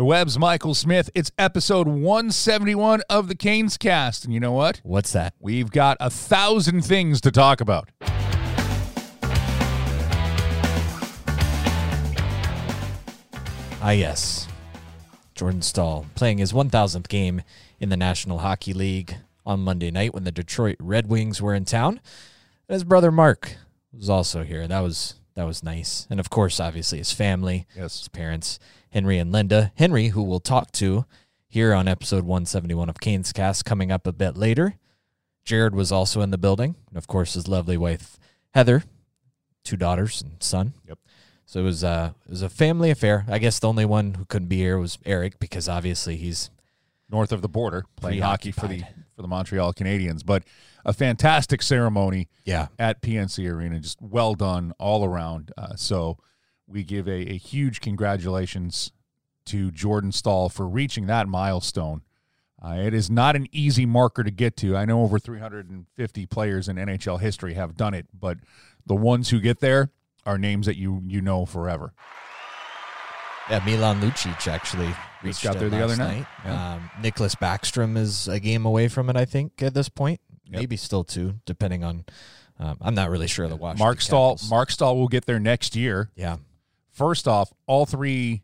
The web's Michael Smith. It's episode 171 of the Canes cast. And you know what? What's that? We've got a thousand things to talk about. Ah, yes. Jordan Staal playing his 1000th game in the National Hockey League on Monday night when the Detroit Red Wings were in town. And his brother Marc was also here. That was that was nice. And of course, obviously his family, Yes. his parents, Henry and Linda. Henry, who we'll talk to here on episode 171 of Canes Cast coming up a bit later. Jared was also in the building, and of course his lovely wife Heather, two daughters and son. Yep. So it was uh it was a family affair. I guess the only one who couldn't be here was Eric because obviously he's North of the border, playing hockey for the for the Montreal Canadiens. But a fantastic ceremony yeah at PNC Arena. Just well done all around. Uh, so we give a, a huge congratulations to Jordan Staal for reaching that milestone. Uh, it is not an easy marker to get to. I know over 350 players in NHL history have done it, but the ones who get there are names that you you know forever. yeah Milan Lucic actually reached got it there the other last night. Yeah. Um, Nicklas Backstrom is a game away from it. I think at this point, Yep. maybe still two, depending on. Um, I'm not really sure of the Washington. Marc Staal, Marc Staal will get there next year. Yeah, First off, all three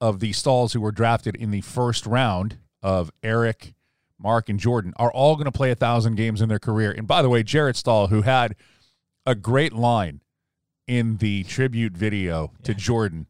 of the Staals who were drafted in the first round of Eric, Marc, and Jordan are all going to play a thousand games in their career. And by the way, Jared Staal, who had a great line in the tribute video to Jordan,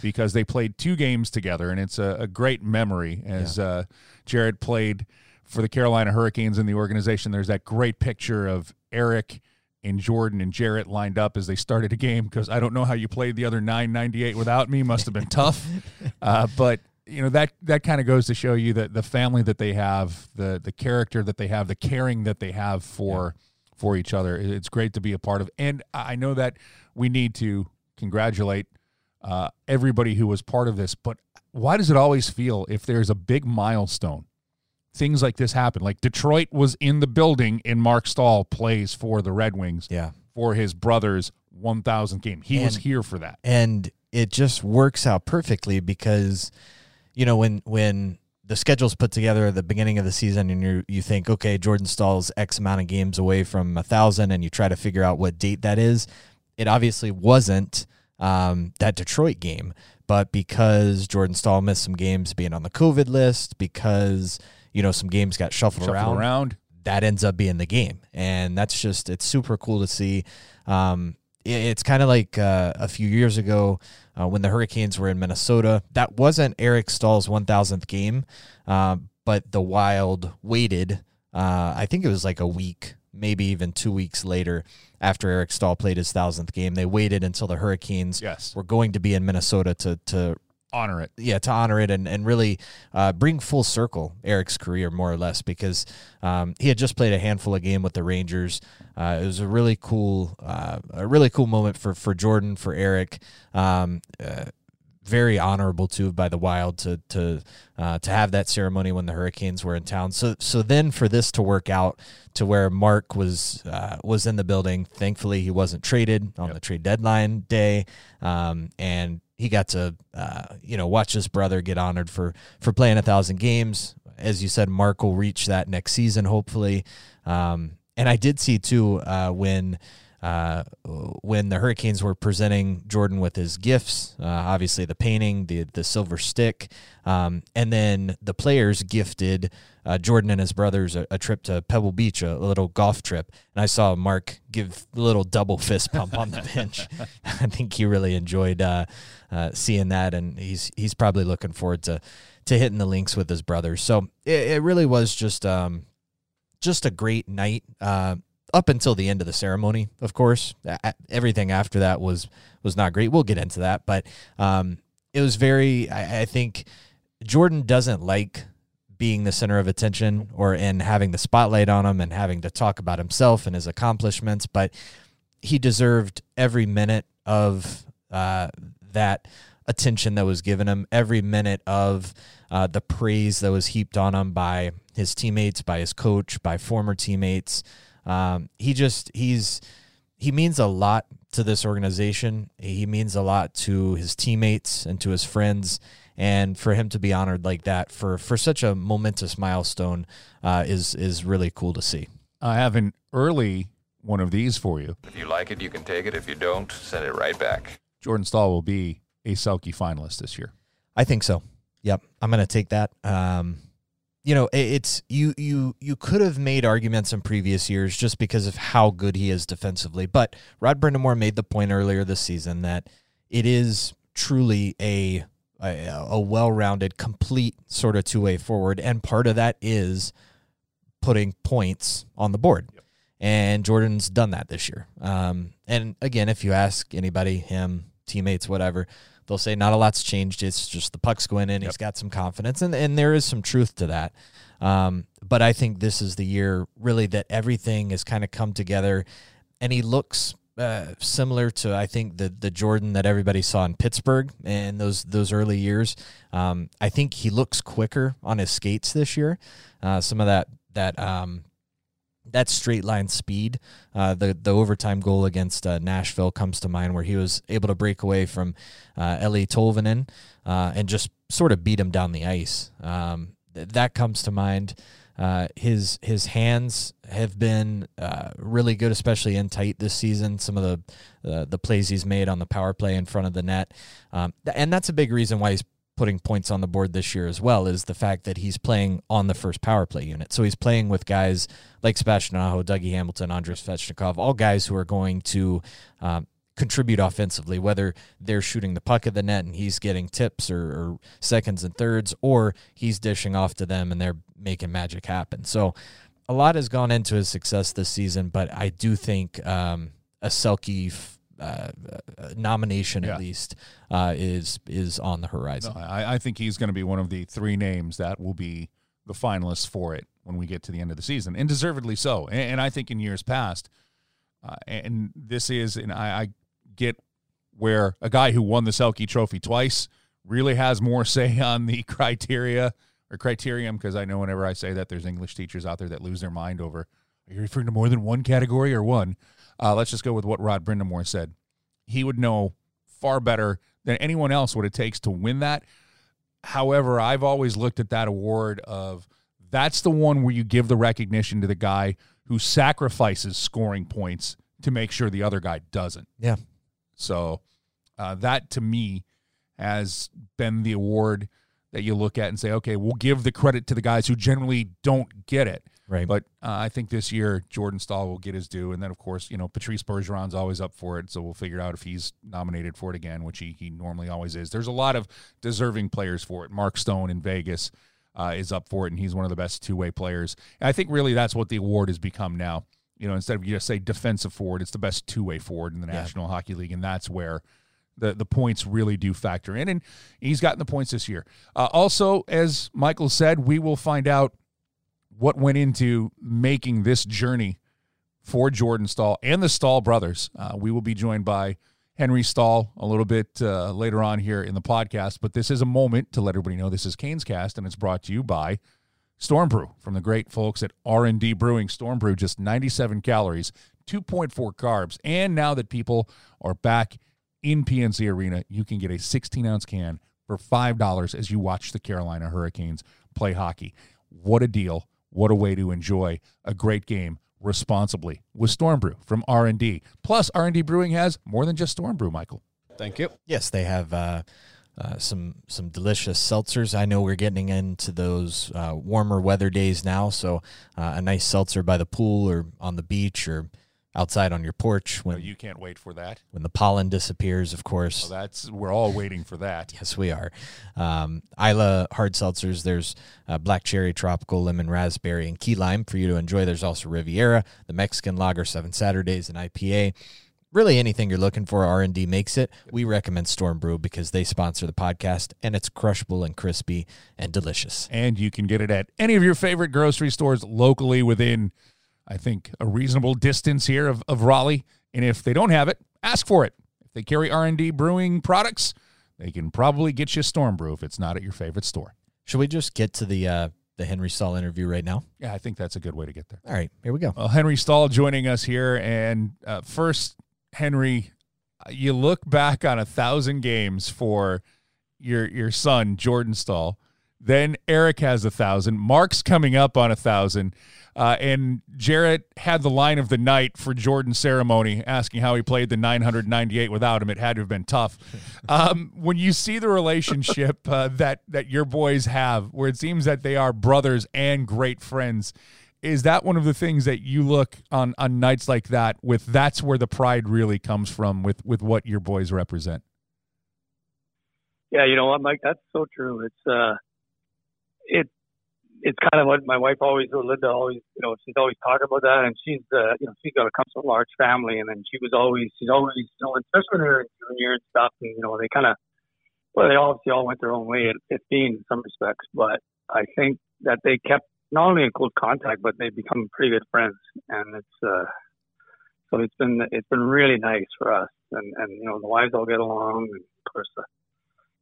because they played two games together, and it's a, a great memory as uh, Jared played for the Carolina Hurricanes in the organization. There's that great picture of Eric and Jordan and Jared lined up as they started a game because I don't know how you played the other 998 without me. Must have been tough. Uh, but you know that that kind of goes to show you that the family that they have, the the character that they have, the caring that they have for for each other. It's great to be a part of. And I know that we need to congratulate uh, everybody who was part of this. But why does it always feel if there's a big milestone? Things like this happen. Like Detroit was in the building and Marc Staal plays for the Red Wings yeah. for his brother's 1000th game. He was here for that. and it just works out perfectly because you know when when the schedule's put together at the beginning of the season and you you think okay Jordan Staal's X amount of games away from a thousand and you try to figure out what date that is it obviously wasn't um, that Detroit game but because Jordan Staal missed some games being on the COVID list because you know some games got shuffled, Shuffle around around. that ends up being the game. And that's just, it's super cool to see. Um, it's kind of like uh, a few years ago uh, when the Hurricanes were in Minnesota. That wasn't Eric Staal's 1000th game, uh, but the Wild waited. Uh, I think it was like a week, maybe even two weeks later after Eric Staal played his 1000th game. They waited until the Hurricanes Yes. were going to be in Minnesota to, to Honor it. yeah, to honor it and, and really uh, bring full circle Eric's career more or less because um, he had just played a handful of game with the Rangers. Uh, it was a really cool, uh, a really cool moment for for Jordan, for Eric. Um, uh, very honorable too by the Wild to to uh, to have that ceremony when the Hurricanes were in town. So so then for this to work out to where Marc was uh, was in the building. Thankfully, he wasn't traded on the trade deadline day, um, and he got to uh, you know watch his brother get honored for for playing a thousand games. As you said, Marc will reach that next season, hopefully. Um, and I did see too uh, when uh, when the Hurricanes were presenting Jordan with his gifts, uh, obviously the painting, the the silver stick, um, and then the players gifted uh, Jordan and his brothers a, a trip to Pebble Beach, a, a little golf trip. And I saw Marc give a little double fist pump on the bench. I think he really enjoyed uh, uh, seeing that, and he's he's probably looking forward to to hitting the links with his brothers. So it, it really was just um, just a great night. Uh, up until the end of the ceremony, of course, everything after that was was not great. We'll get into that, but um, it was very. I, I think Jordan doesn't like being the center of attention or in having the spotlight on him and having to talk about himself and his accomplishments, but he deserved every minute of uh, that attention that was given him, every minute of uh, the praise that was heaped on him by his teammates, by his coach, by former teammates. Um, he just he's he means a lot to this organization. He means a lot to his teammates and to his friends. And for him to be honored like that for for such a momentous milestone uh, is is really cool to see. I have an early one of these for you. If you like it, you can take it. If you don't, send it right back. Jordan Staal will be a Selke finalist this year. I think so. Yep, I'm going to take that. Um, you know, it's you you you could have made arguments in previous years just because of how good he is defensively, but Rod Brind'Amour made the point earlier this season that it is truly a a, a well-rounded, complete sort of two-way forward, and part of that is putting points on the board. Yep. And Jordan's done that this year. Um, and again, if you ask anybody, him, teammates, whatever, they'll say not a lot's changed. It's just the puck's going in. Yep. He's got some confidence, and and there is some truth to that. Um, but I think this is the year really that everything has kind of come together, and he looks uh, similar to I think the the Jordan that everybody saw in Pittsburgh in those those early years. Um, I think he looks quicker on his skates this year. Uh, some of that that um, that straight line speed. Uh, the the overtime goal against uh, Nashville comes to mind, where he was able to break away from uh, Eeli Tolvanen uh, and just sort of beat him down the ice. Um, th- that comes to mind. Uh, his his hands have been uh, really good, especially in tight this season. Some of the uh, the plays he's made on the power play in front of the net, um, and that's a big reason why he's putting points on the board this year as well is the fact that he's playing on the first power play unit. So he's playing with guys like Sebastian Aho, Dougie Hamilton, Andrei Svechnikov, all guys who are going to um, contribute offensively, whether they're shooting the puck at the net and he's getting tips or, or, seconds and thirds, or he's dishing off to them and they're making magic happen. So a lot has gone into his success this season, but I do think um, a Selke uh, nomination yeah. at least uh, is is on the horizon. No, I, I, think he's going to be one of the three names that will be the finalists for it when we get to the end of the season, and deservedly so. And, and I think in years past, uh, and this is, and I, I, get where a guy who won the Selke Trophy twice really has more say on the criteria or criterion because I know whenever I say that, there's English teachers out there that lose their mind over. Are you referring to more than one category or one? Uh, let's just go with what Rod Brind'Amour said. He would know far better than anyone else what it takes to win that. However, I've always looked at that award of that's the one where you give the recognition to the guy who sacrifices scoring points to make sure the other guy doesn't. Yeah. So uh, that to me has been the award that you look at and say, okay, we'll give the credit to the guys who generally don't get it. Right. But uh, I think this year Jordan Staal will get his due, and then of course you know Patrice Bergeron's always up for it, so we'll figure out if he's nominated for it again, which he he normally always is. There's a lot of deserving players for it. Mark Stone in Vegas uh, is up for it, and he's one of the best two way players. And I think really that's what the award has become now. You know, instead of you just say defensive forward, it's the best two way forward in the yeah. National Hockey League, and that's where the the points really do factor in, and he's gotten the points this year. Uh, also, as Michael said, we will find out what went into making this journey for Jordan Staal and the Staal brothers. Uh, we will be joined by Henry Staal a little bit uh, later on here in the podcast, but this is a moment to let everybody know this is Canes Cast, and it's brought to you by Storm Brew from the great folks at R&D Brewing. Storm Brew, just 97 calories, 2.4 carbs, and now that people are back in PNC Arena, you can get a 16 ounce can for $5 as you watch the Carolina Hurricanes play hockey. What a deal. What a way to enjoy a great game responsibly with Storm Brew from R&D. Plus, R&D Brewing has more than just Storm Brew, Michael. Thank you. Yes, they have uh, uh, some some delicious seltzers. I know we're getting into those uh, warmer weather days now, so uh, a nice seltzer by the pool or on the beach or – outside on your porch when you can't wait for that? when the pollen disappears of course. Well, that's we're all waiting for that. Yes we are. Um, isla hard seltzers there's uh, black cherry tropical lemon raspberry and key lime for you to enjoy. There's also riviera the mexican lager seven saturdays and ipa really anything you're looking for r&d makes it. We recommend storm brew because they sponsor the podcast and it's crushable and crispy and delicious. And you can get it at any of your favorite grocery stores locally within I think, a reasonable distance here of, of Raleigh. And if they don't have it, ask for it. If they carry R&D brewing products, they can probably get you a Storm Brew if it's not at your favorite store. Should we just get to the uh, the Henry Staal interview right now? Yeah, I think that's a good way to get there. All right, here we go. Well, Henry Staal joining us here. And uh, first, Henry, you look back on a thousand games for your your son Jordan Staal. Then Eric has a thousand. Marc's coming up on a thousand. Uh, and Jared had the line of the night for Jordan's ceremony, asking how he played the 998 without him. It had to have been tough. Um, when you see the relationship uh, that that your boys have, where it seems that they are brothers and great friends, is that one of the things that you look on on nights like that with? That's where the pride really comes from with with what your boys represent. Yeah, you know what, Mike? That's so true. It's uh, it it's kind of what my wife always, Linda always, you know, she's always talking about that, and she's, uh, you know, she's got a comes from a large family, and then she was always, she's always, you know, especially when they're junior and stuff, and you know, they kind of, well, they obviously all went their own way at 15 in some respects, but I think that they kept not only in close contact, but they've become pretty good friends, and it's, uh, so it's been, it's been really nice for us, and and you know, the wives all get along, and of course. Uh,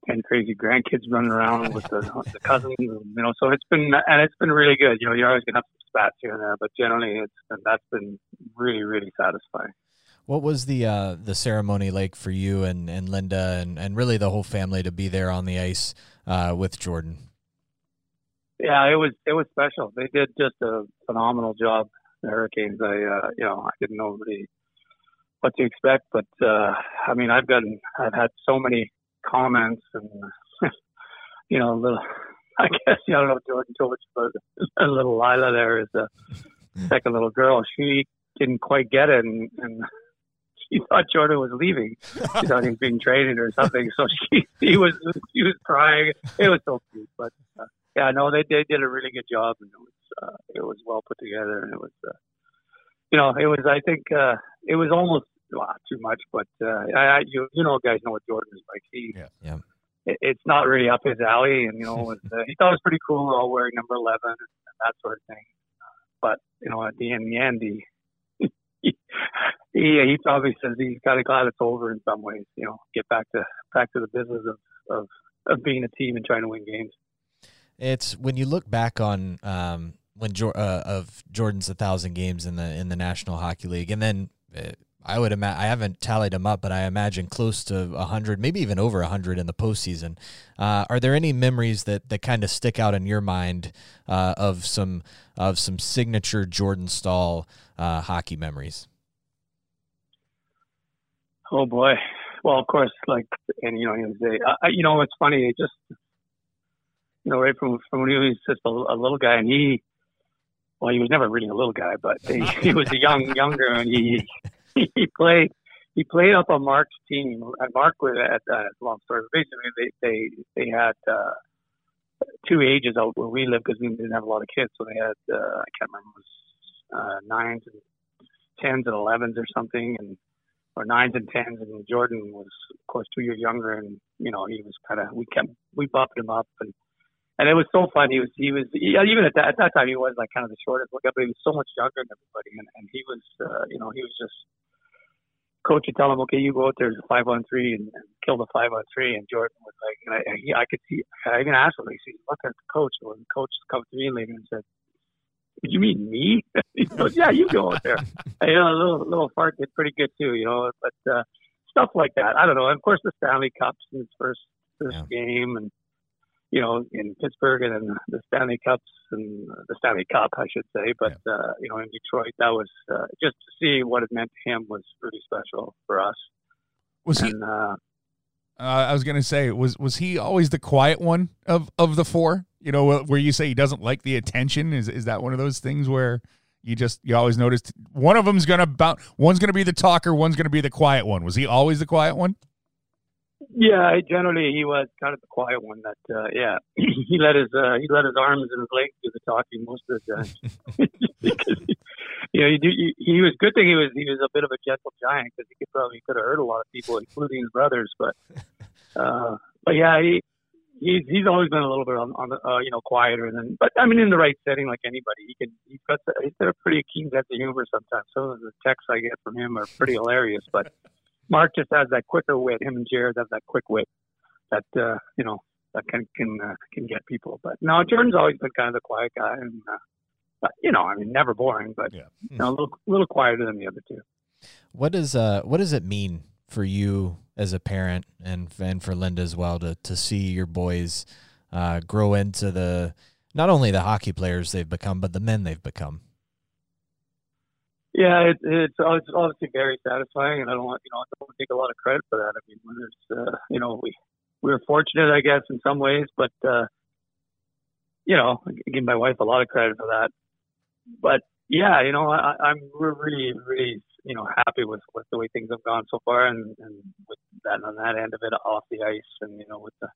and crazy grandkids running around with the, the cousins, you know. So it's been and it's been really good. You know, you're always gonna have some spats here and there, but generally, it's been, that's been really really satisfying. What was the uh, the ceremony like for you and, and Linda and, and really the whole family to be there on the ice uh, with Jordan? Yeah, it was it was special. They did just a phenomenal job. The Hurricanes. I uh, you know I didn't know really what to expect, but uh, I mean I've gotten I've had so many comments and you know, a little. I guess I don't know Jordan told you, but a little Lila there is the second little girl. She didn't quite get it, and, and she thought Jordan was leaving. She thought he was being traded or something. So she he was he was crying. It was so cute, but uh, yeah, no, they they did a really good job, and it was uh, it was well put together, and it was. Uh, you know, it was. I think uh, it was almost well, too much, but uh, I, you you know guys know what Jordan is like. He yeah. yeah. It, it's not really up his alley, and you know was, uh, he thought it was pretty cool all wearing number eleven and that sort of thing. But you know at the end, the end, he he, he, he probably says he's kind of glad it's over in some ways. You know, get back to back to the business of of of being a team and trying to win games. It's when you look back on um, when uh, of Jordan's a thousand games in the in the National Hockey League, and then uh, I would imagine I haven't tallied them up, but I imagine close to hundred, maybe even over hundred in the postseason. Uh, are there any memories that, that kind of stick out in your mind uh, of some of some signature Jordan Staal uh, hockey memories? Oh boy! Well, of course, like and you know, was a, you know, it's funny. It just you know, right from from when he was just a, a little guy, and he well, he was never really a little guy, but he, he was a young younger, and he he played he played up on Marc's team. Marc was at uh, long story. Basically, they they they had uh, two ages out where we lived because we didn't have a lot of kids. So they had uh, I can't remember it was uh, nines and tens and elevens or something, and or nines and tens. And Jordan was of course two years younger, and you know he was kind of we kept we bumped him up and. And it was so fun. He was, he was, yeah, even at that, at that time, he was like kind of the shortest lookup, but he was so much younger than everybody. And, and he was, uh, you know, he was just, coach would tell him, okay, you go out there as a five on three and, and kill the five on three. And Jordan was like, and I, he, I could see, I even asked him, he said, look at the coach. And the coach come to me later and said, you mean me? he goes, yeah, you go out there. and, you know, a little, little fart did pretty good too, you know, but, uh, stuff like that. I don't know. And of course the Stanley Cups in his first, first yeah. game and, you know, in Pittsburgh and then the Stanley Cups and the Stanley Cup, I should say. But yeah. uh, you know, in Detroit, that was uh, just to see what it meant to him was really special for us. Was and, he? Uh, uh, I was gonna say, was was he always the quiet one of of the four? You know, where you say he doesn't like the attention. Is is that one of those things where you just you always noticed one of them's gonna bounce, one's gonna be the talker, one's gonna be the quiet one. Was he always the quiet one? Yeah, generally he was kind of the quiet one. That uh, yeah, he let his uh, he let his arms and his legs do the talking most of the time. because you know, he, he, he was good thing he was he was a bit of a gentle giant because he could probably could have hurt a lot of people, including his brothers. But uh, but yeah, he he's he's always been a little bit on, on the uh, you know quieter than. But I mean, in the right setting, like anybody, he can he's got he's got a pretty keen sense of humor sometimes. Some of the texts I get from him are pretty hilarious, but. Marc just has that quicker wit. Him and Jared have that quick wit that uh, you know that can can uh, can get people. But no, Jordan's always been kind of the quiet guy, and uh, but, you know, I mean, never boring, but yeah. you know, a little little quieter than the other two. What does uh what does it mean for you as a parent and and for Linda as well to to see your boys uh, grow into the not only the hockey players they've become, but the men they've become. Yeah, it, it's it's obviously very satisfying, and I don't want you know I don't want to take a lot of credit for that. I mean, when there's uh, you know we we were fortunate, I guess, in some ways, but uh, you know, I give my wife a lot of credit for that. But yeah, you know, I, I'm we're really really you know happy with with the way things have gone so far, and and with that on that end of it off the ice, and you know with the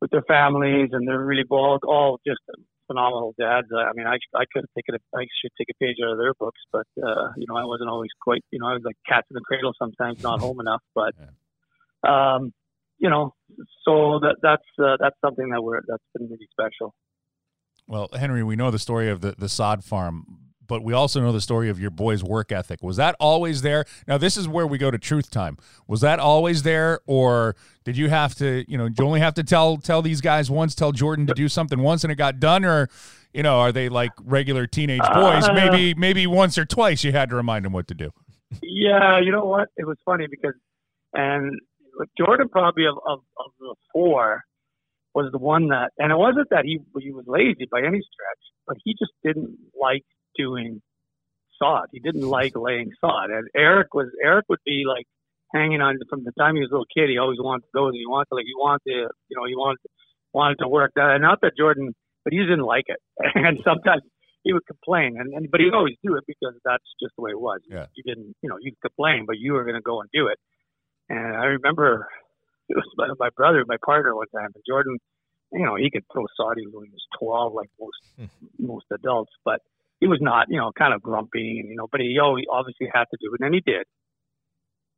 with their families, and they're really all all just phenomenal dads. I mean, I I could have taken a, I should take a page out of their books, but uh, you know, I wasn't always quite, you know, I was like cats in the cradle sometimes, not home enough. But um, you know, so that that's uh, that's something that we're that's been really special. Well, Henry, we know the story of the the sod farm but we also know the story of your boy's work ethic. Was that always there? Now, this is where we go to truth time. Was that always there, or did you have to, you know, do you only have to tell tell these guys once, tell Jordan to do something once, and it got done, or, you know, are they like regular teenage boys? Uh, maybe maybe once or twice you had to remind them what to do. Yeah, you know what? It was funny because, and Jordan probably of of, of the four was the one that, and it wasn't that he he was lazy by any stretch, but he just didn't like doing sod. He didn't like laying sod. And Eric was Eric would be like hanging on from the time he was a little kid. He always wanted to go. He wanted to like he wanted to you know he wanted wanted to work. That not that Jordan, but he didn't like it. And sometimes he would complain, and, and but he'd always do it because that's just the way it was. Yeah. You didn't you know you'd complain, but you were going to go and do it. And I remember it was my, my brother, my partner, one time, and Jordan. You know, he could throw sod when he was 12, like most hmm. most adults, but he was not, you know, kind of grumpy, you know, but he always obviously had to do it, and he did.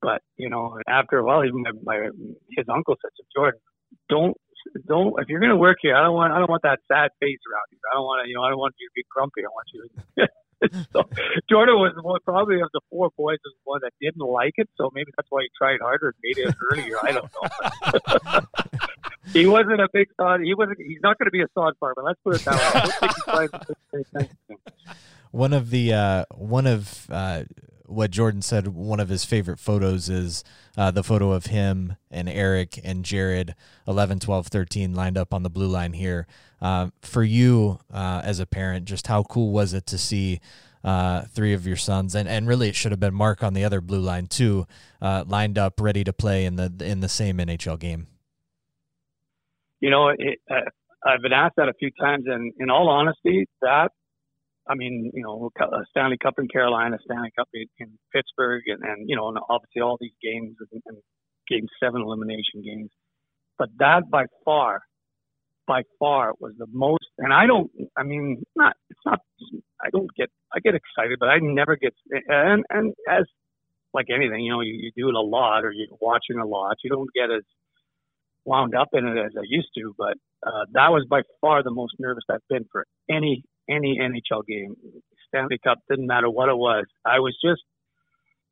But you know, after a while, even my, my his uncle said to Jordan, "Don't, don't. If you're going to work here, I don't want, I don't want that sad face around you. I don't want to, you know, I don't want you to be grumpy. I want you." to so Jordan was one, probably of the four boys was one that didn't like it, so maybe that's why he tried harder and made it earlier. I don't know. he wasn't a big sod. He wasn't. He's not going to be a sod farmer. Let's put it that way. one of the uh, one of uh, what Jordan said. One of his favorite photos is uh, the photo of him and Eric and Jared, 11, 12, 13, lined up on the blue line here. Uh, for you uh, as a parent, just how cool was it to see? Uh, three of your sons, and, and really it should have been Marc on the other blue line too, uh, lined up ready to play in the in the same NHL game. You know, it, uh, I've been asked that a few times, and in all honesty, that I mean, you know, a Stanley Cup in Carolina, Stanley Cup in, in Pittsburgh, and, and you know, and obviously all these games and, and Game Seven elimination games. But that by far, by far was the most. And I don't. I mean, not. It's not. I don't get. I get excited, but I never get. And and as like anything, you know, you, you do it a lot or you're watching a lot. You don't get as wound up in it as I used to, but uh, that was by far the most nervous I've been for any any NHL game. Stanley Cup didn't matter what it was. I was just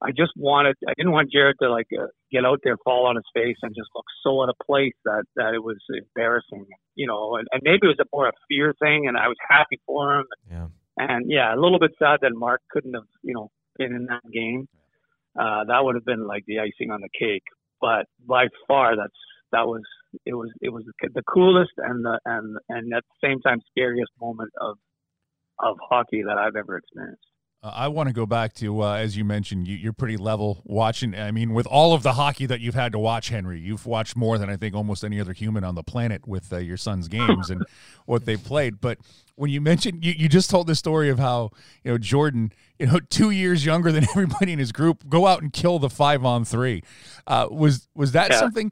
I just wanted I didn't want Jared to like uh, get out there, fall on his face, and just look so out of place that that it was embarrassing, you know. And, and maybe it was a more a fear thing, and I was happy for him. Yeah. And yeah, a little bit sad that Marc couldn't have you know been in that game. Uh, that would have been like the icing on the cake. But by far, that's that was it was it was the coolest and the and and at the same time scariest moment of of hockey that I've ever experienced. Uh, I want to go back to uh, as you mentioned, you, are pretty level watching. I mean, with all of the hockey that you've had to watch, Henry, you've watched more than I think almost any other human on the planet with uh, your son's games and what they played. But when you mentioned, you, you just told the story of how you know Jordan, you know, two years younger than everybody in his group, go out and kill the five on three. Uh, was was that yeah. something?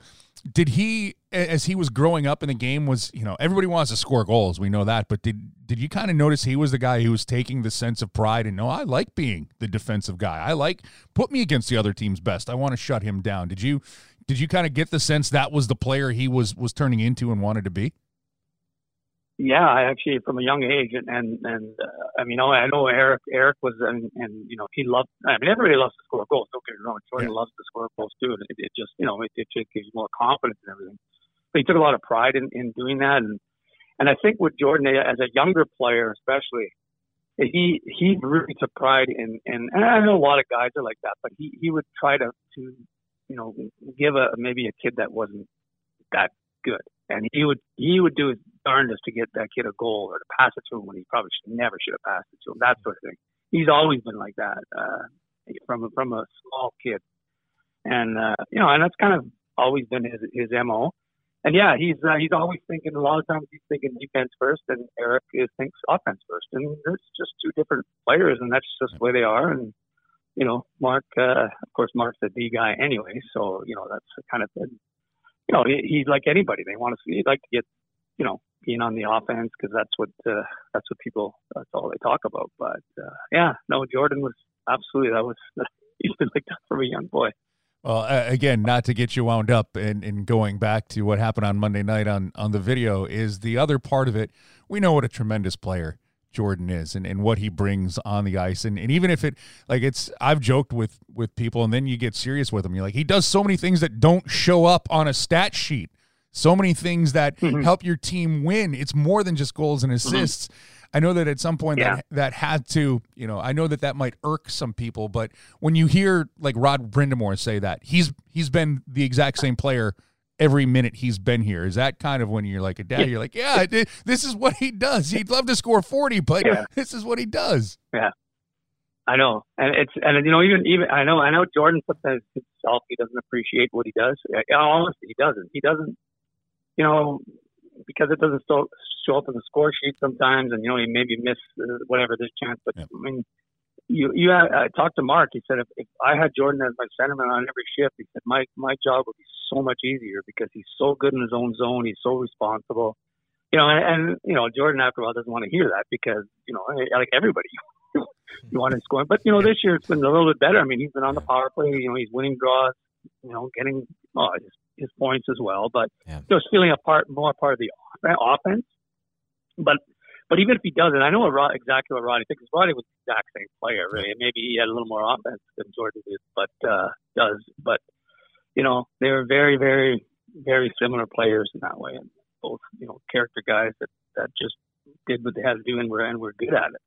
Did he as he was growing up in the game was you know everybody wants to score goals we know that but did did you kind of notice he was the guy who was taking the sense of pride and no I like being the defensive guy. I like put me against the other team's best. I want to shut him down. Did you did you kind of get the sense that was the player he was was turning into and wanted to be yeah, I actually from a young age, and and, and uh, I mean, I know Eric. Eric was, and, and you know, he loved. I mean, everybody loves to score goals. Don't get me wrong. Jordan yeah. loves to score goals too, and it, it just, you know, it, it just gives you more confidence and everything. But he took a lot of pride in, in doing that, and and I think with Jordan as a younger player, especially, he he really took pride in, in and I know a lot of guys are like that, but he he would try to to you know, give a maybe a kid that wasn't that good, and he would he would do his darndest to get that kid a goal or to pass it to him when he probably should, never should have passed it to him. That sort of thing. He's always been like that uh, from a, from a small kid, and uh, you know, and that's kind of always been his his mo. And yeah, he's uh, he's always thinking. A lot of times he's thinking defense first, and Eric is thinks offense first. And there's just two different players, and that's just the way they are. And you know, Marc, uh, of course, Marc's a D guy anyway, so you know that's kind of you know, he, he's like anybody. They want to, see, he'd like to get, you know, being on the offense because that's what uh, that's what people that's all they talk about. But uh, yeah, no, Jordan was absolutely that was he's been like that from a young boy. Well, again, not to get you wound up and, and going back to what happened on Monday night on, on the video is the other part of it. We know what a tremendous player Jordan is and, and what he brings on the ice. And, and even if it like it's I've joked with with people and then you get serious with them. You're like, he does so many things that don't show up on a stat sheet. So many things that Mhm. help your team win. It's more than just goals and assists. I know that at some point Yeah. that that had to, you know, I know that that might irk some people, but when you hear like Rod Brind'Amour say that, he's he's been the exact same player every minute he's been here. Is that kind of when you're like a dad? Yeah. You're like, yeah, th- this is what he does. He'd love to score forty, but Yeah. this is what he does. Yeah, I know, and it's and you know even even I know I know Jordan sometimes himself he doesn't appreciate what he does. Honestly, he doesn't. He doesn't. You know, because it doesn't show, show up in the score sheet sometimes, and you know he maybe miss uh, whatever this chance. But Yeah. I mean, you you had, I talked to Marc. He said if, if I had Jordan as my centerman on every shift, he said my my job would be so much easier because he's so good in his own zone. He's so responsible. You know, and, and you know Jordan after a while doesn't want to hear that because you know like everybody you want to score. But you know, this year it's been a little bit better. I mean, he's been on the power play. You know, he's winning draws. You know, getting oh, his, his points as well. But Yeah. just feeling a part more part of the off- offense. But but even if he doesn't, I know what Rod, exactly what Roddy thinks. Roddy was the exact same player, really. Maybe he had a little more offense than Jordan did, but uh, does. But you know, they were very, very, very similar players in that way, and both you know character guys that that just did what they had to do and were and were good at it.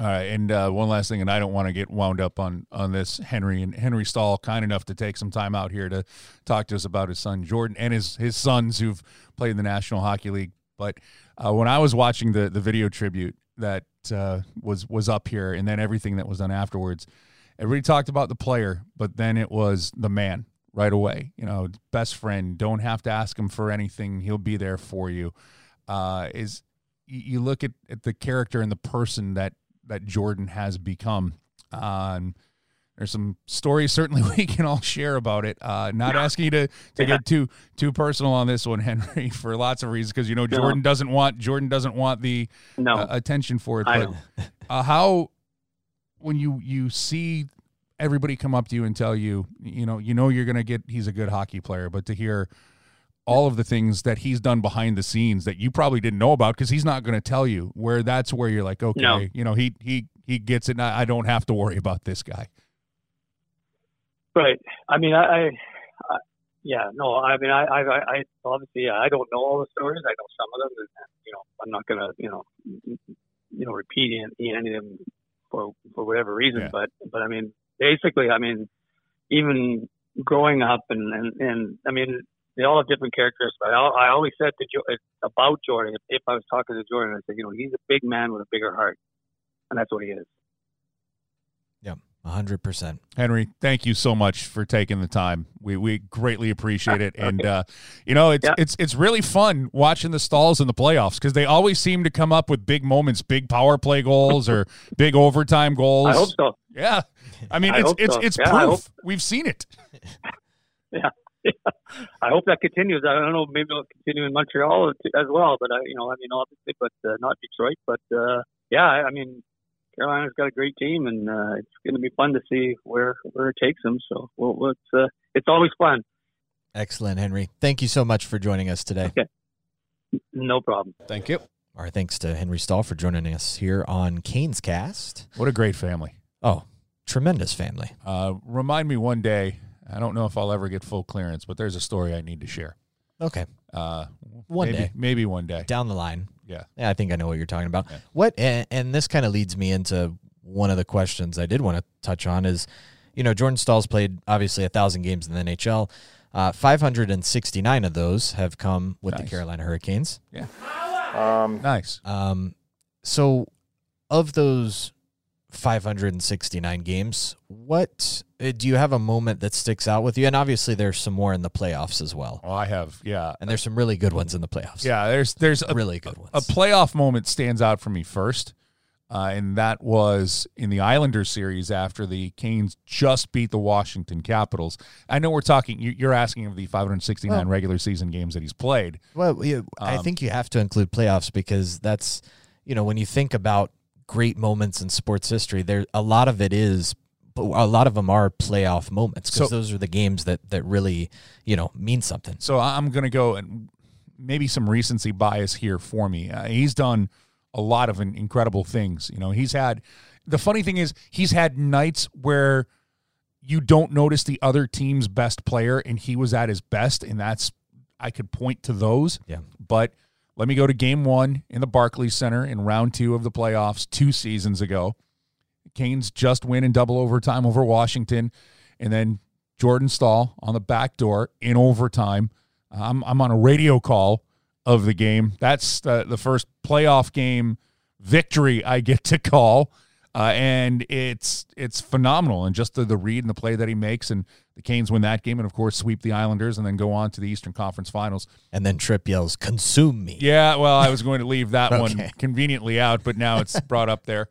All right, and uh, one last thing, and I don't want to get wound up on on this. Henry and Henry Staal, kind enough to take some time out here to talk to us about his son Jordan and his his sons who've played in the National Hockey League. But uh, when I was watching the the video tribute that uh, was was up here, and then everything that was done afterwards, everybody talked about the player, but then it was the man right away. You know, best friend. Don't have to ask him for anything; he'll be there for you. Uh, is you you look at, at the character and the person that that Jordan has become. Um, there's some stories certainly we can all share about it. Uh, not asking you to to get too too personal on this one, Henry, for lots of reasons because you know No. Jordan doesn't want Jordan doesn't want the No, uh, attention for it. But uh, how when you you see everybody come up to you and tell you, you know, you know you're gonna get he's a good hockey player, but to hear all of the things that he's done behind the scenes that you probably didn't know about because he's not going to tell you where that's where you're like okay No. you know he he he gets it and I I don't have to worry about this guy Right. I mean, I, I, I yeah, no, I mean, I, I, I obviously, yeah, I don't know all the stories. I know some of them, and, you know, I'm not gonna, you know, you know, repeat any, any of them for for whatever reason. Yeah. But, but I mean, basically, I mean, even growing up, and and, and I mean, they all have different characteristics. But I, I always said to jo- about Jordan, if, if I was talking to Jordan, I said, you know, he's a big man with a bigger heart, and that's what he is. Yeah, hundred percent. Henry, thank you so much for taking the time. We we greatly appreciate it, and uh, you know it's Yeah. it's it's really fun watching the Staals in the playoffs because they always seem to come up with big moments, big power play goals or big overtime goals. I hope so. Yeah, I mean I it's it's so. it's Yeah, I proof. We've seen it. I hope that continues. I don't know, maybe it'll continue in Montreal as well, but I, you know, I mean, obviously, but uh, not Detroit. But uh, yeah, I I mean, Carolina's got a great team, and uh, it's going to be fun to see where where it takes them. So, well, well, it's uh, it's always fun. Excellent, Henry. Thank you so much for joining us today. No problem. Thank you. Our thanks to Henry Staal for joining us here on Canes Cast. What a great family. Oh, tremendous family. Uh, remind me one day. I don't know if I'll ever get full clearance, but there's a story I need to share. Okay, Uh, One maybe, day. maybe one day. down the line. Yeah. Yeah, I think I know what you're talking about. Yeah. What and, and this kind of leads me into one of the questions I did want to touch on is, you know, Jordan Staal's played obviously a thousand games in the NHL. Uh, 569 of those have come with Nice. the Carolina Hurricanes. Yeah. Nice. Um, so, of those 569 games, what uh, do you have a moment that sticks out with you? And obviously, there's some more in the playoffs as well, Oh, I have. Yeah. and there's some really good ones in the playoffs. Yeah. There's there's a, really good ones. a playoff moment stands out for me first, uh, and that was in the Islanders series after the Canes just beat the Washington Capitals. I know we're talking. you- You're asking of the 569 Well- regular season games that he's played. Well, you, I Um, think you have to include playoffs because that's, you know, when you think about great moments in sports history, there a lot of it is, a lot of them are playoff moments because So- those are the games that that really, you know, mean something. So I'm going to go and maybe some recency bias here for me. Uh, he's done a lot of incredible things. You know, he's had the funny thing is he's had nights where you don't notice the other team's best player and he was at his best and that's I could point to those. Yeah. But let me go to game 1 in the Barclays Center in round 2 of the playoffs 2 seasons ago. Canes just win in double overtime over Washington and then Jordan Staal on the back door in overtime. I'm, I'm on a radio call of the game. That's the, the first playoff game victory I get to call. Uh, and it's it's phenomenal. And just the, the read and the play that he makes. And the Canes win that game and, of course, sweep the Islanders and then go on to the Eastern Conference Finals. And then Tripp yells, "Consume me!" Yeah, well, I was going to leave that one conveniently out, but now it's brought up there.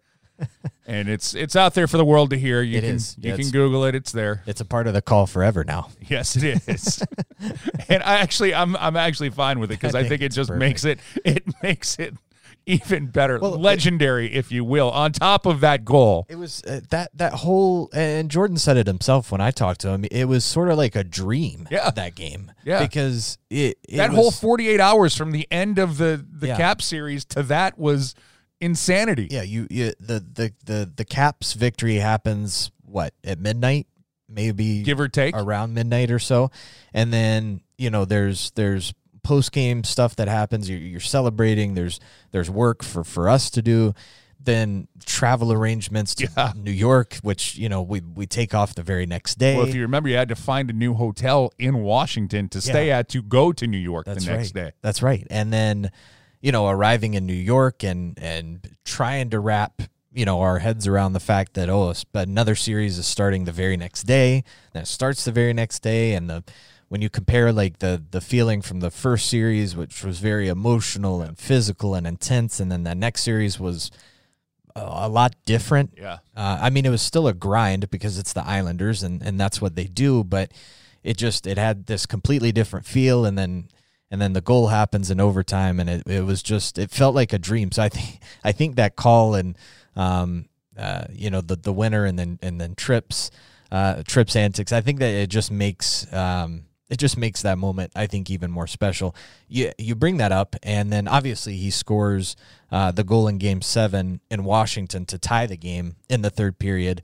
And it's it's out there for the world to hear. You It can is. you Yeah, can Google it. It's there. It's a part of the call forever now. Yes, it is. and I actually, I'm I'm actually fine with it because I I, think think, it just perfect. makes it it makes it even better, Well, it- legendary, if you will. On top of that goal, It was uh, that that whole and Jordan said it himself when I talked to him. It was sort of like a dream. Yeah. that game. Yeah. because it, it that was- whole 48 hours from the end of the the Yeah. Cap series to that was insanity. Yeah, you, you the, the the the Caps victory happens what at midnight, maybe Give or take. around midnight or so, and then you know there's there's post game stuff that happens. You're, you're celebrating. There's there's work for for us to do. Then travel arrangements to Yeah. New York, which you know we we take off the very next day. Well, if you remember, you had to find a new hotel in Washington to stay at to go to New York That's the next right. day. That's right. And then, you know, arriving in New York and and trying to wrap, you know, our heads around the fact that oh, but another series is starting the very next day. That starts the very next day, and the when you compare like the the feeling from the first series, which was very emotional and physical and intense, and then the next series was a, a lot different. Yeah. Uh, I mean, it was still a grind because it's the Islanders and, and that's what they do, but it just it had this completely different feel, and then and then the goal happens in overtime, and it, it was just it felt like a dream. So I think I think that call and um uh you know the the winner and then and then Tripp's uh Tripp's antics. I think that it just makes um it just makes that moment I think even more special. You you bring that up, and then obviously he scores uh, the goal in Game Seven in Washington to tie the game in the third period.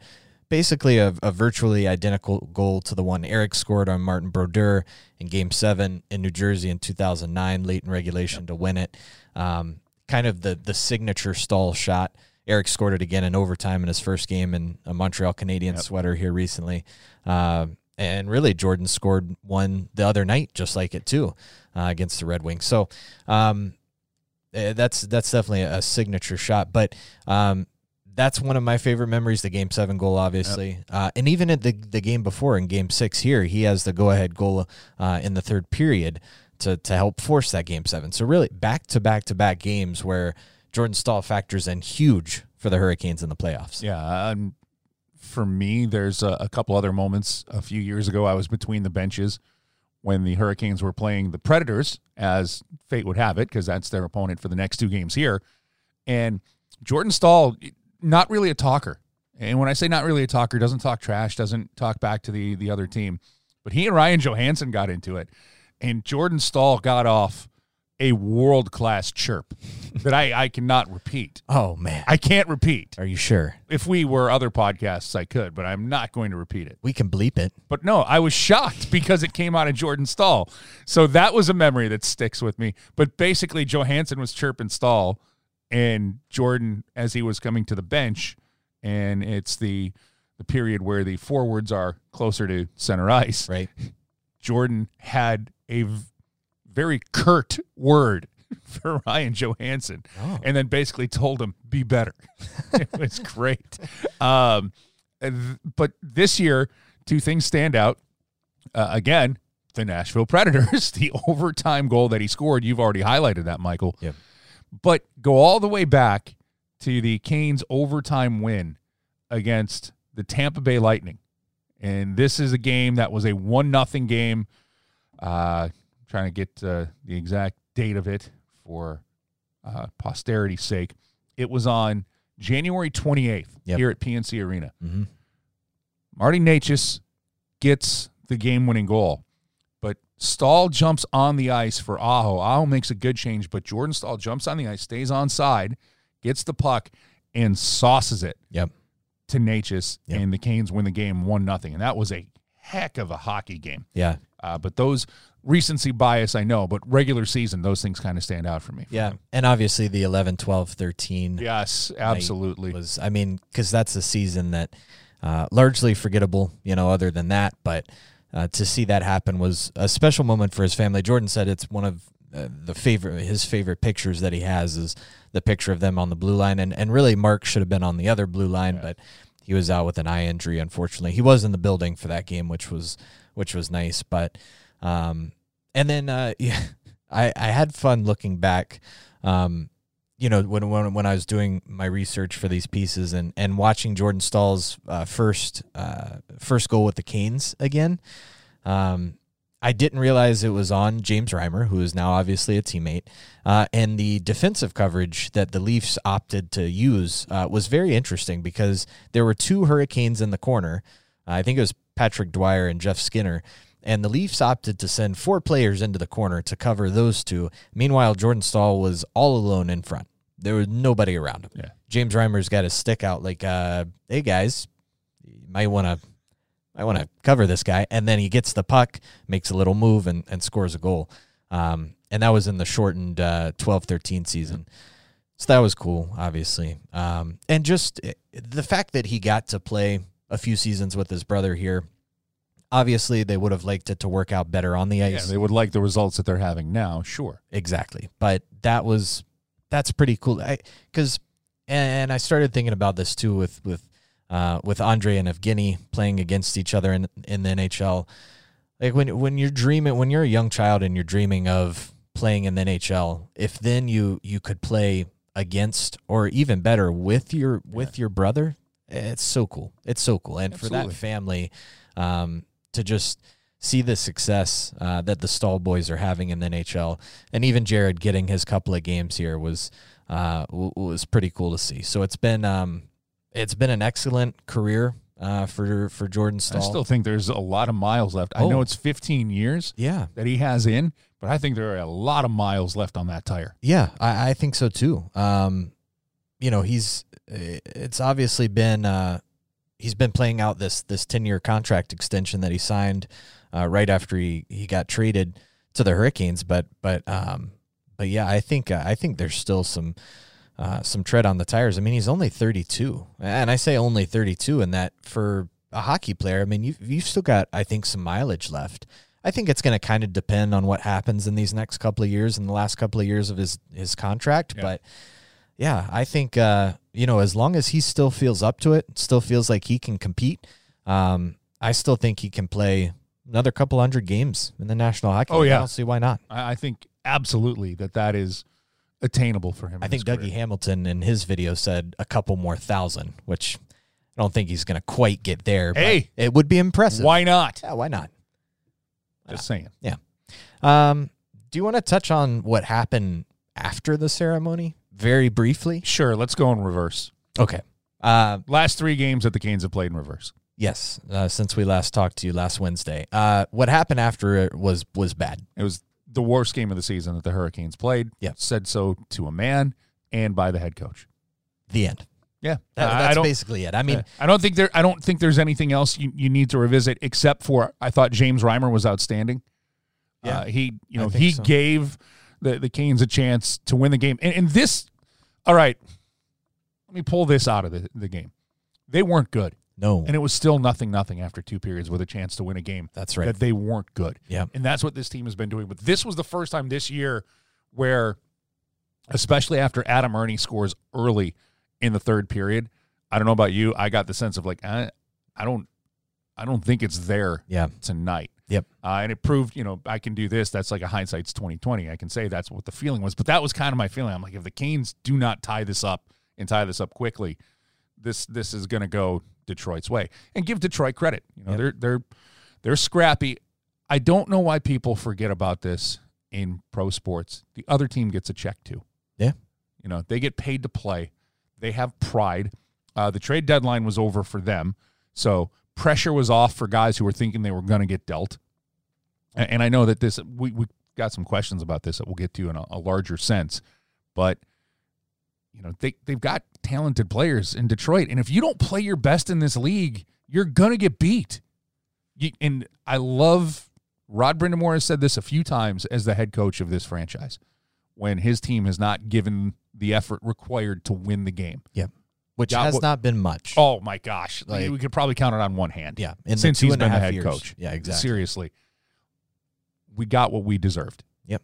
Basically, a, a virtually identical goal to the one Eric scored on Martin Brodeur in Game Seven in New Jersey in 2009, late in regulation to win it. Um, kind of the the signature Staal shot. Eric scored it again in overtime in his first game in a Montreal Canadiens sweater here recently. Um, and really, Jordan scored one the other night, just like it too, uh, against the Red Wings. So um, eh, that's that's definitely a signature shot. But um, that's one of my favorite memories. The Game Seven goal, obviously, uh, and even at the the game before in Game Six here, he has the go ahead goal uh, in the third period to to help force that Game Seven. So really, back to back to back games where Jordan Staal factors in huge for the Hurricanes in the playoffs. Yeah, um, for me, there's a, a couple other moments. A few years ago, I was between the benches when the Hurricanes were playing the Predators, as fate would have it, because that's their opponent for the next two games here. And Jordan Staal, not really a talker. And when I say not really a talker, doesn't talk trash, doesn't talk back to the the other team. But he and Ryan Johansen got into it, and Jordan Staal got off a world class chirp that I, I cannot repeat. Oh man, I can't repeat. are you sure? If we were other podcasts, I could, but I'm not going to repeat it. We can bleep it. But no, I was shocked because it came out of Jordan Staal. So that was a memory that sticks with me. But basically, Johansen was chirping Staal and Jordan as he was coming to the bench. And it's the the period where the forwards are closer to center ice, Right. Jordan had a v- very curt word for Ryan Johansen Oh. and then basically told him, be better. it was great. Um, but this year, two things stand out. Uh, again, the Nashville Predators, the overtime goal that he scored. You've already highlighted that, Michael. Yep. But go all the way back to the Canes overtime win against the Tampa Bay Lightning. And this is a game that was a one nothing game. Uh, trying to get uh, the exact date of it for uh, posterity's sake. It was on January 28th Yep. here at PNC Arena. hmm Marty Necas gets the game winning goal, but Staal jumps on the ice for Aho. Aho makes a good change, but Jordan Staal jumps on the ice, stays on side, gets the puck, and sauces it Yep. to Necas, Yep. and the Canes win the game one nothing. And that was a heck of a hockey game. Yeah. Uh, but those recency bias, I know, but regular season, those things kind of stand out for me. Yeah. And obviously the 11, 12, 13 Yes, absolutely. was, I mean, because that's a season that uh, largely forgettable, you know, other than that. But uh, to see that happen was a special moment for his family. Jordan said it's one of uh, the favorite, his favorite pictures that he has is the picture of them on the blue line. And, and really, Marc should have been on the other blue line, but he was out with an eye injury, unfortunately. He was in the building for that game, which was, which was nice. But, um, and then, uh, yeah, I, I had fun looking back. Um, you know, when, when when I was doing my research for these pieces and, and watching Jordan Staal's uh, first uh, first goal with the Canes again, um, I didn't realize it was on James Reimer, who is now obviously a teammate, uh, and the defensive coverage that the Leafs opted to use uh, was very interesting because there were two Hurricanes in the corner. I think it was Patrick Dwyer and Jeff Skinner. And the Leafs opted to send four players into the corner to cover those two. Meanwhile, Jordan Staal was all alone in front. There was nobody around him. Yeah. James Reimer's got his stick out like, uh, "Hey guys, you might want to, might want to cover this guy." And then he gets the puck, makes a little move, and, and scores a goal. Um, and that was in the shortened uh, 12-13 season. So that was cool, obviously. Um, and just eh, the fact that he got to play a few seasons with his brother here. Obviously, they would have liked it to work out better on the ice. yeah, they would like the results that they're having now, sure. Exactly. But that was that's pretty cool. I because and I started thinking about this too with with uh, with Andrei and Evgeny playing against each other in in the NHL. Like when when you're dreaming when you're a young child and you're dreaming of playing in the NHL, if then you you could play against or even better with your with your brother, it's so cool. It's so cool. And for that family um, to just see the success uh, that the Staal boys are having in the NHL, and even Jared getting his couple of games here was uh, w- was pretty cool to see. So it's been um, it's been an excellent career uh, for for Jordan Staal. I still think there's a lot of miles left. I Oh. know it's 15 years yeah, that he has in, but I think there are a lot of miles left on that tire. Yeah, I, I think so too. Um, you know, he's it's obviously been uh, he's been playing out this this ten year contract extension that he signed uh, right after he, he got traded to the Hurricanes. But but um, but yeah, I think uh, I think there's still some uh, some tread on the tires. I mean, he's only 32, and I say only 32, in that for a hockey player, I mean, you've you've still got I think some mileage left. I think it's going to kind of depend on what happens in these next couple of years and the last couple of years of his his contract. Yeah. But yeah, I think uh, you know as long as he still feels up to it, still feels like he can compete. Um, I still think he can play another couple hundred games in the National Hockey. Oh, League. yeah. I don't see why not. I, think absolutely that that is attainable for him. I think Dougie career. Hamilton in his video said a couple more thousand, which I don't think he's going to quite get there. but Hey. it would be impressive. Why not? Yeah, why not? Just saying. Yeah. Um, do you want to touch on what happened after the ceremony very briefly? Sure, let's go in reverse. Okay. Uh, Last three games that the Canes have played in reverse. yes. Uh, since we last talked to you last Wednesday, uh, what happened after it was was bad. It was the worst game of the season that the Hurricanes played. Yeah. Said so to a man and by the head coach. The end. Yeah. That, I- I that's don't- basically it. I mean. I don't think there I don't think there's anything else you, you need to revisit except for I thought James Reimer was outstanding. Yeah. Uh, he you know he gave the, the Canes a chance to win the game. And, and this all right, let me pull this out of the, the game. They weren't good. No, And it was still nothing, nothing after two periods with a chance to win a game. that's right. That they weren't good. Yeah. And that's what this team has been doing. But this was the first time this year where, especially after Adam Erne scores early in the third period, I don't know about you. I got the sense of like, I, I don't, I don't think it's there yeah. tonight. Yep. Uh, and it proved, you know, I can do this. That's like a hindsight's twenty twenty. I can say that's what the feeling was. But that was kind of my feeling. I'm like, if the Canes do not tie this up and tie this up quickly, this this is going to go Detroit's way. And give Detroit credit. You know, Yep. they're they're they're scrappy. I don't know why people forget about this in pro sports. The other team gets a check too. Yeah. You know, they get paid to play. They have pride. Uh, the trade deadline was over for them. So pressure was off for guys who were thinking they were going to get dealt. And I know that this, we, we got some questions about this that we'll get to in a, a larger sense. But, you know, they, they've got talented players in Detroit. And if you don't play your best in this league, you're going to get beat. You, and I love Rod Brind'Amour has said this a few times as the head coach of this franchise when his team has not given the effort required to win the game. Yeah. Which has what- not been much. Oh my gosh, Like- we could probably count it on one hand. yeah. In since the two he's and a been the head years. coach. Yeah, exactly. Seriously, we got what we deserved. Yep.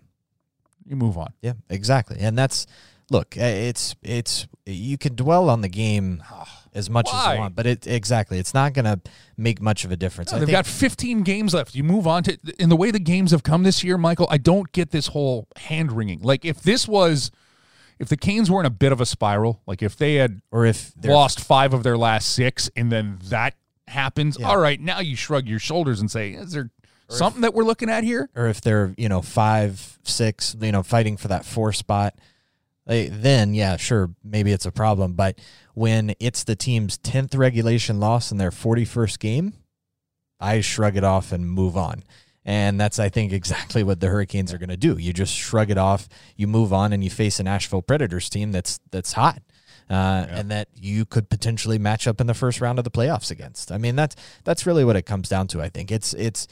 You move on. Yeah, exactly. And that's look, uh, it's it's you can dwell on the game as much as you want, but it exactly it's not going to make much of a difference. No, they've think got 15 games left. You move on to in the way the games have come this year, Michael. I don't get this whole hand wringing. Like if this was, if the Canes were in a bit of a spiral, like if they had or if lost five of their last six and then that happens, Yeah. all right, now you shrug your shoulders and say, is there something that we're looking at here? or if they're you know five six you know fighting for that four spot they, then yeah sure maybe it's a problem but when it's the team's 10th regulation loss in their 41st game i shrug it off and move on and that's i think exactly what the hurricanes are going to do you just shrug it off you move on and you face a nashville predators team that's that's hot uh, and that you could potentially match up in the first round of the playoffs against. I mean, that's that's really what it comes down to. I think it's it's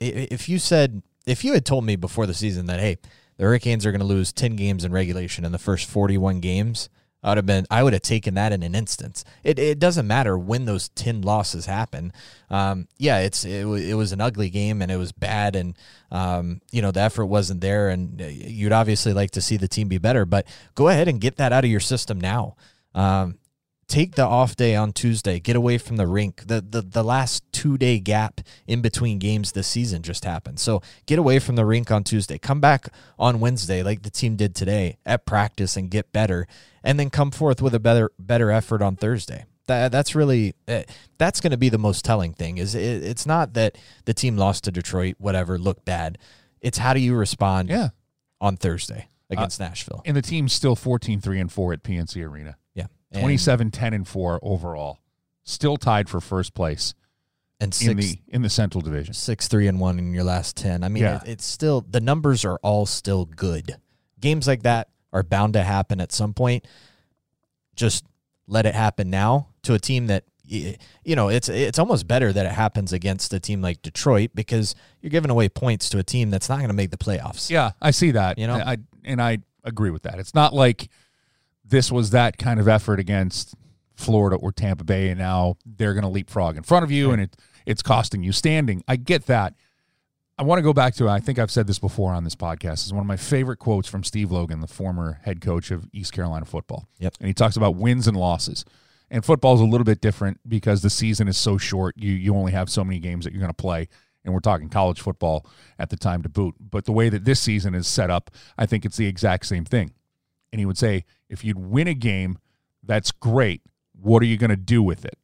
if you said if you had told me before the season that hey the hurricanes are going to lose 10 games in regulation in the first 41 games i would have been i would have taken that in an instance. It, it doesn't matter when those 10 losses happen. Um, yeah it's it, it was an ugly game and it was bad and um, you know the effort wasn't there and uh, you'd obviously like to see the team be better but go ahead and get that out of your system now. Um, take the off day on Tuesday, get away from the rink. The the, the last two day gap in between games this season just happened. So get away from the rink on Tuesday. Come back on Wednesday like the team did today at practice and get better, and then come forth with a better better effort on Thursday. That that's really eh, that's going to be the most telling thing. Is it, it's not that the team lost to Detroit, whatever, looked bad. It's how do you respond Yeah. on Thursday against Nashville? And the team's still 14 3 and 4 at PNC Arena. Yeah, And- 27 10 and 4 overall. Still tied for first place and in the in the Central Division. six three and one in your last 10 i mean Yeah. it, it's still the numbers are all still good games like that are bound to happen at some point just let it happen now to a team that you know it's it's almost better that it happens against a team like detroit because you're giving away points to a team that's not going to make the playoffs Yeah, I see that. You know? I and I agree with that. It's not like this was that kind of effort against Florida or Tampa Bay, and now they're going to leapfrog in front of you, and it it's costing you standing. I get that. I want to go back to I think I've said this before on this podcast. Is one of my favorite quotes from Steve Logan, the former head coach of East Carolina football. Yep. and he talks about wins and losses. And football is a little bit different because the season is so short. You you only have so many games that you're going to play, and we're talking college football at the time to boot. But the way that this season is set up, I think it's the exact same thing. And he would say, if you'd win a game, that's great. What are you going to do with it?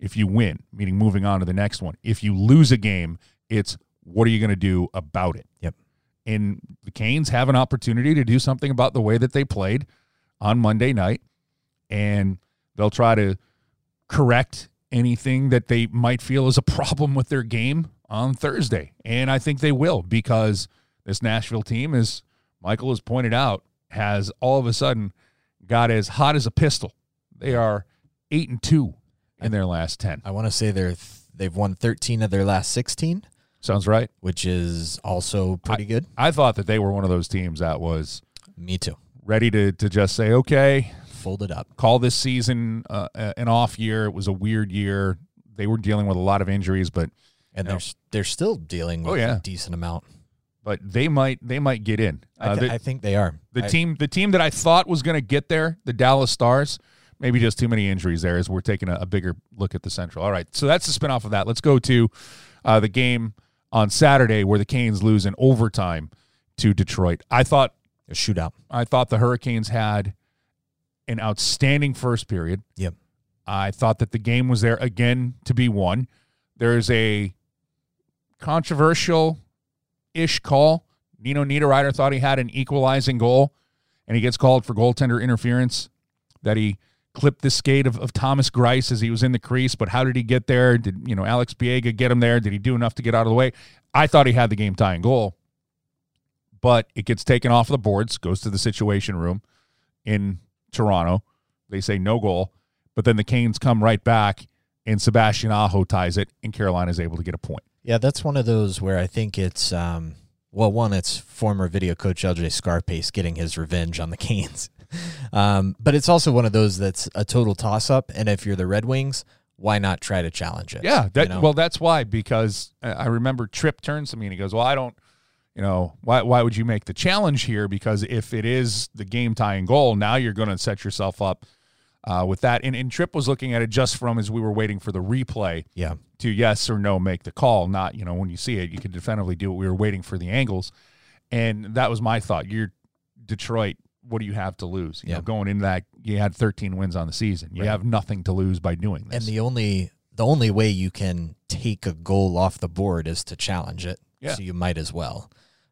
If you win, meaning moving on to the next one. If you lose a game, it's what are you going to do about it? Yep. And the Canes have an opportunity to do something about the way that they played on Monday night, and they'll try to correct anything that they might feel is a problem with their game on Thursday. And I think they will because this Nashville team, as Michael has pointed out, has all of a sudden got as hot as a pistol. They are eight and two in their last ten. i want to say they're th- they've won 13 of their last 16 Sounds right. which is also pretty good I thought that they were one of those teams that was me too ready to to just say, okay, fold it up. Call this season uh, an off year. It was a weird year. They were dealing with a lot of injuries, but And they're they're still dealing Oh, with yeah. a decent amount. But they might they might get in. I, Uh, th- the I think they are. the I- team the team that I thought was going to get there, the Dallas Stars, maybe just too many injuries there. As we're taking a, a bigger look at the Central. All right, so that's the spinoff of that. Let's go to uh, the game on Saturday where the Canes lose in overtime to Detroit. I thought a shootout. I thought the Hurricanes had an outstanding first period. Yep. I thought that the game was there again to be won. There's a controversial ish call. Nino Niederreiter thought he had an equalizing goal, and he gets called for goaltender interference. That he clipped the skate of, of Thomas Greiss as he was in the crease, but how did he get there? Did you know Alex Biega get him there? Did he do enough to get out of the way? I thought he had the game tying goal, but it gets taken off the boards, goes to the situation room in Toronto. They say no goal, but then the Canes come right back, and Sebastian Aho ties it, and Carolina is able to get a point. Yeah, that's one of those where I think it's um, well, one, it's former video coach LJ Scarpace getting his revenge on the Canes, um, but it's also one of those that's a total toss up. And if you're the Red Wings, why not try to challenge it? Yeah, that you know? well, that's why because I remember Tripp turns to me and he goes, "Well, I don't, you know, why why would you make the challenge here? Because if it is the game tying goal, now you're going to set yourself up uh, with that." And, and Tripp was looking at it just from as we were waiting for the replay yeah, to yes or no make the call. Not you know when you see it, you can definitively do it. We were waiting for the angles, and that was my thought. You're Detroit. What do you have to lose? You Yeah. know, going into that, you had 13 wins on the season. You Right. have nothing to lose by doing this. and the only the only way you can take a goal off the board is to challenge it. Yeah. So you might as well.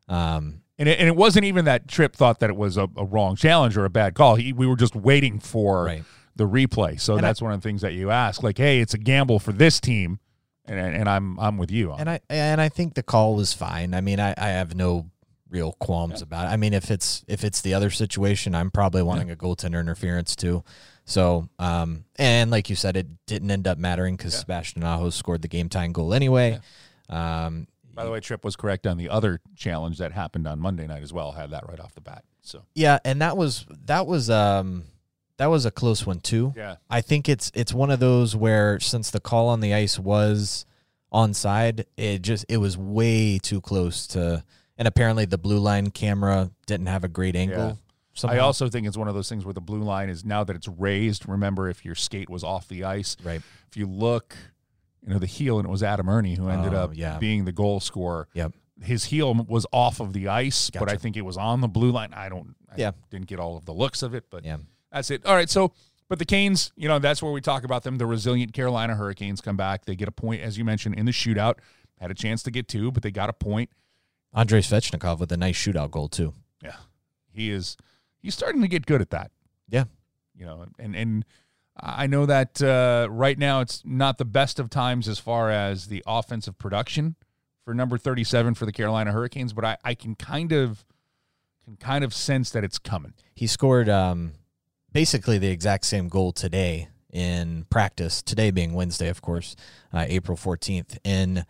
Um, And it, and it wasn't even that Tripp thought that it was a, a wrong challenge or a bad call. He, we were just waiting for Right. The replay. So And I- that's one of the things that you ask, like, hey, it's a gamble for this team, and and I'm I'm with you on. and I and I think the call was fine. I mean, I, I have no real qualms about it. I mean, if it's if it's the other situation, I'm probably wanting a goaltender interference too. So, um, and like you said, it didn't end up mattering because Yeah. Sebastian Aho scored the game tying goal anyway. Um, By the way, Tripp was correct on the other challenge that happened on Monday night as well. Had that right off the bat. So yeah, and that was that was um that was a close one too. yeah, I think it's it's one of those where since the call on the ice was onside, it just it was way too close to and apparently the blue line camera didn't have a great angle. Yeah. I also think it's one of those things where the blue line is now that it's raised. Remember, if your skate was off the ice, right. if you look, you know the heel, and it was Adam Erne who ended Oh, up yeah. being the goal scorer. Yep. his heel was off of the ice, but I think it was on the blue line. I don't, I Yeah. didn't get all of the looks of it, but Yeah. That's it. All right, so but the Canes, you know, that's where we talk about them. The resilient Carolina Hurricanes come back. They get a point, as you mentioned, in the shootout. Had a chance to get two, but they got a point. Andrei Svechnikov with a nice shootout goal too. Yeah, he is. He's starting to get good at that. Yeah. you know, and and I know that uh, right now it's not the best of times as far as the offensive production for number thirty-seven for the Carolina Hurricanes, but I, I can kind of can kind of sense that it's coming. He scored um basically the exact same goal today in practice. Today being Wednesday, of course, uh, April fourteenth. In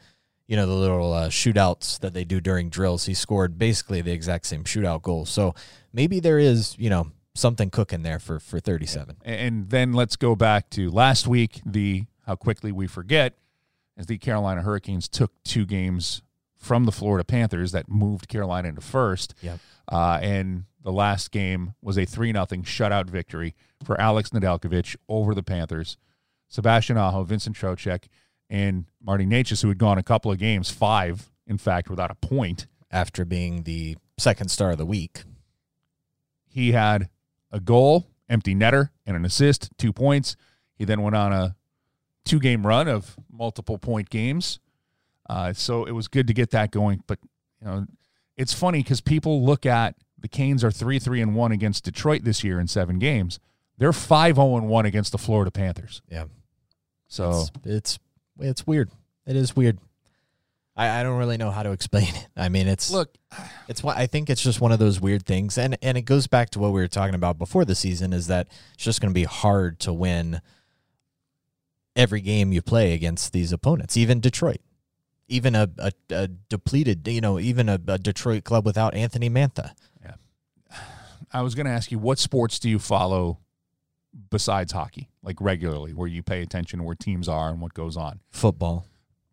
you know the little uh, shootouts that they do during drills, he scored basically the exact same shootout goal. So maybe there is you know something cooking there for for thirty seven. And then let's go back to last week. The how quickly we forget as the Carolina Hurricanes took two games from the Florida Panthers that moved Carolina into first. Yep. Uh, and the last game was a three nothing shutout victory for Alex Nedeljkovic over the Panthers. Sebastian Aho, Vincent Trocheck, and Marty Necas, who had gone a couple of games, five in fact, without a point. After being the second star of the week, He had a goal, empty netter, and an assist, two points. He then went on a two game run of multiple point games. Uh, so it was good to get that going. But, you know, it's funny because people look at the Canes are 3 3 and 1 against Detroit this year in seven games. They're 5 0 and 1 against the Florida Panthers. yeah. So it's it's it's weird. It is weird. I, I don't really know how to explain it. I mean, it's look, it's why I think it's just one of those weird things, and and it goes back to what we were talking about before the season is that it's just going to be hard to win every game you play against these opponents, even Detroit, even a a, a depleted, you know, even a, a Detroit club without Anthony Mantha. Yeah. I was going to ask you, what sports do you follow besides hockey, like regularly, where you pay attention to where teams are and what goes on. Football.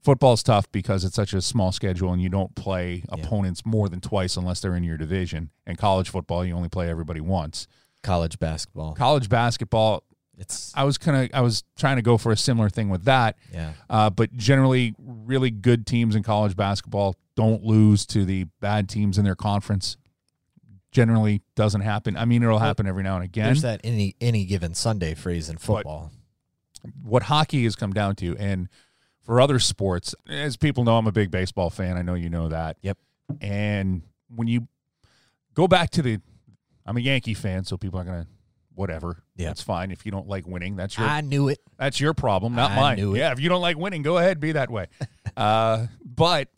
Football's tough because it's such a small schedule and you don't play Yeah. opponents more than twice unless they're in your division. And college football, you only play everybody once. College basketball. College basketball, It's I was kind of I was trying to go for a similar thing with that. yeah. Uh, but generally, really good teams in college basketball don't lose to the bad teams in their conference. Generally, doesn't happen. I mean, it'll happen every now and again. There's that any any given Sunday phrase in football. what hockey has come down to, and for other sports, as people know, I'm a big baseball fan. I know you know that. Yep. And when you go back to the, I'm a Yankee fan, so people are gonna, whatever. Yeah. that's fine. If you don't like winning, that's your I knew it. That's your problem, not I mine. knew it. Yeah, if you don't like winning, go ahead, be that way. uh, but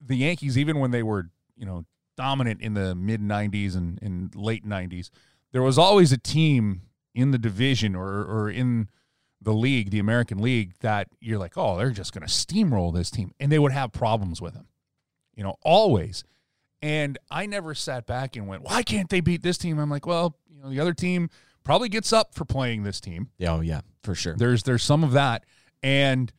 the Yankees, even when they were, you know, dominant in the mid '90s and, and late '90s, there was always a team in the division or or in the league, the American League, that you're like, oh, they're just going to steamroll this team, and they would have problems with them, you know, always. And I never sat back and went, why can't they beat this team? I'm like, well, you know, the other team probably gets up for playing this team. Yeah, Oh yeah, for sure. There's there's some of that, and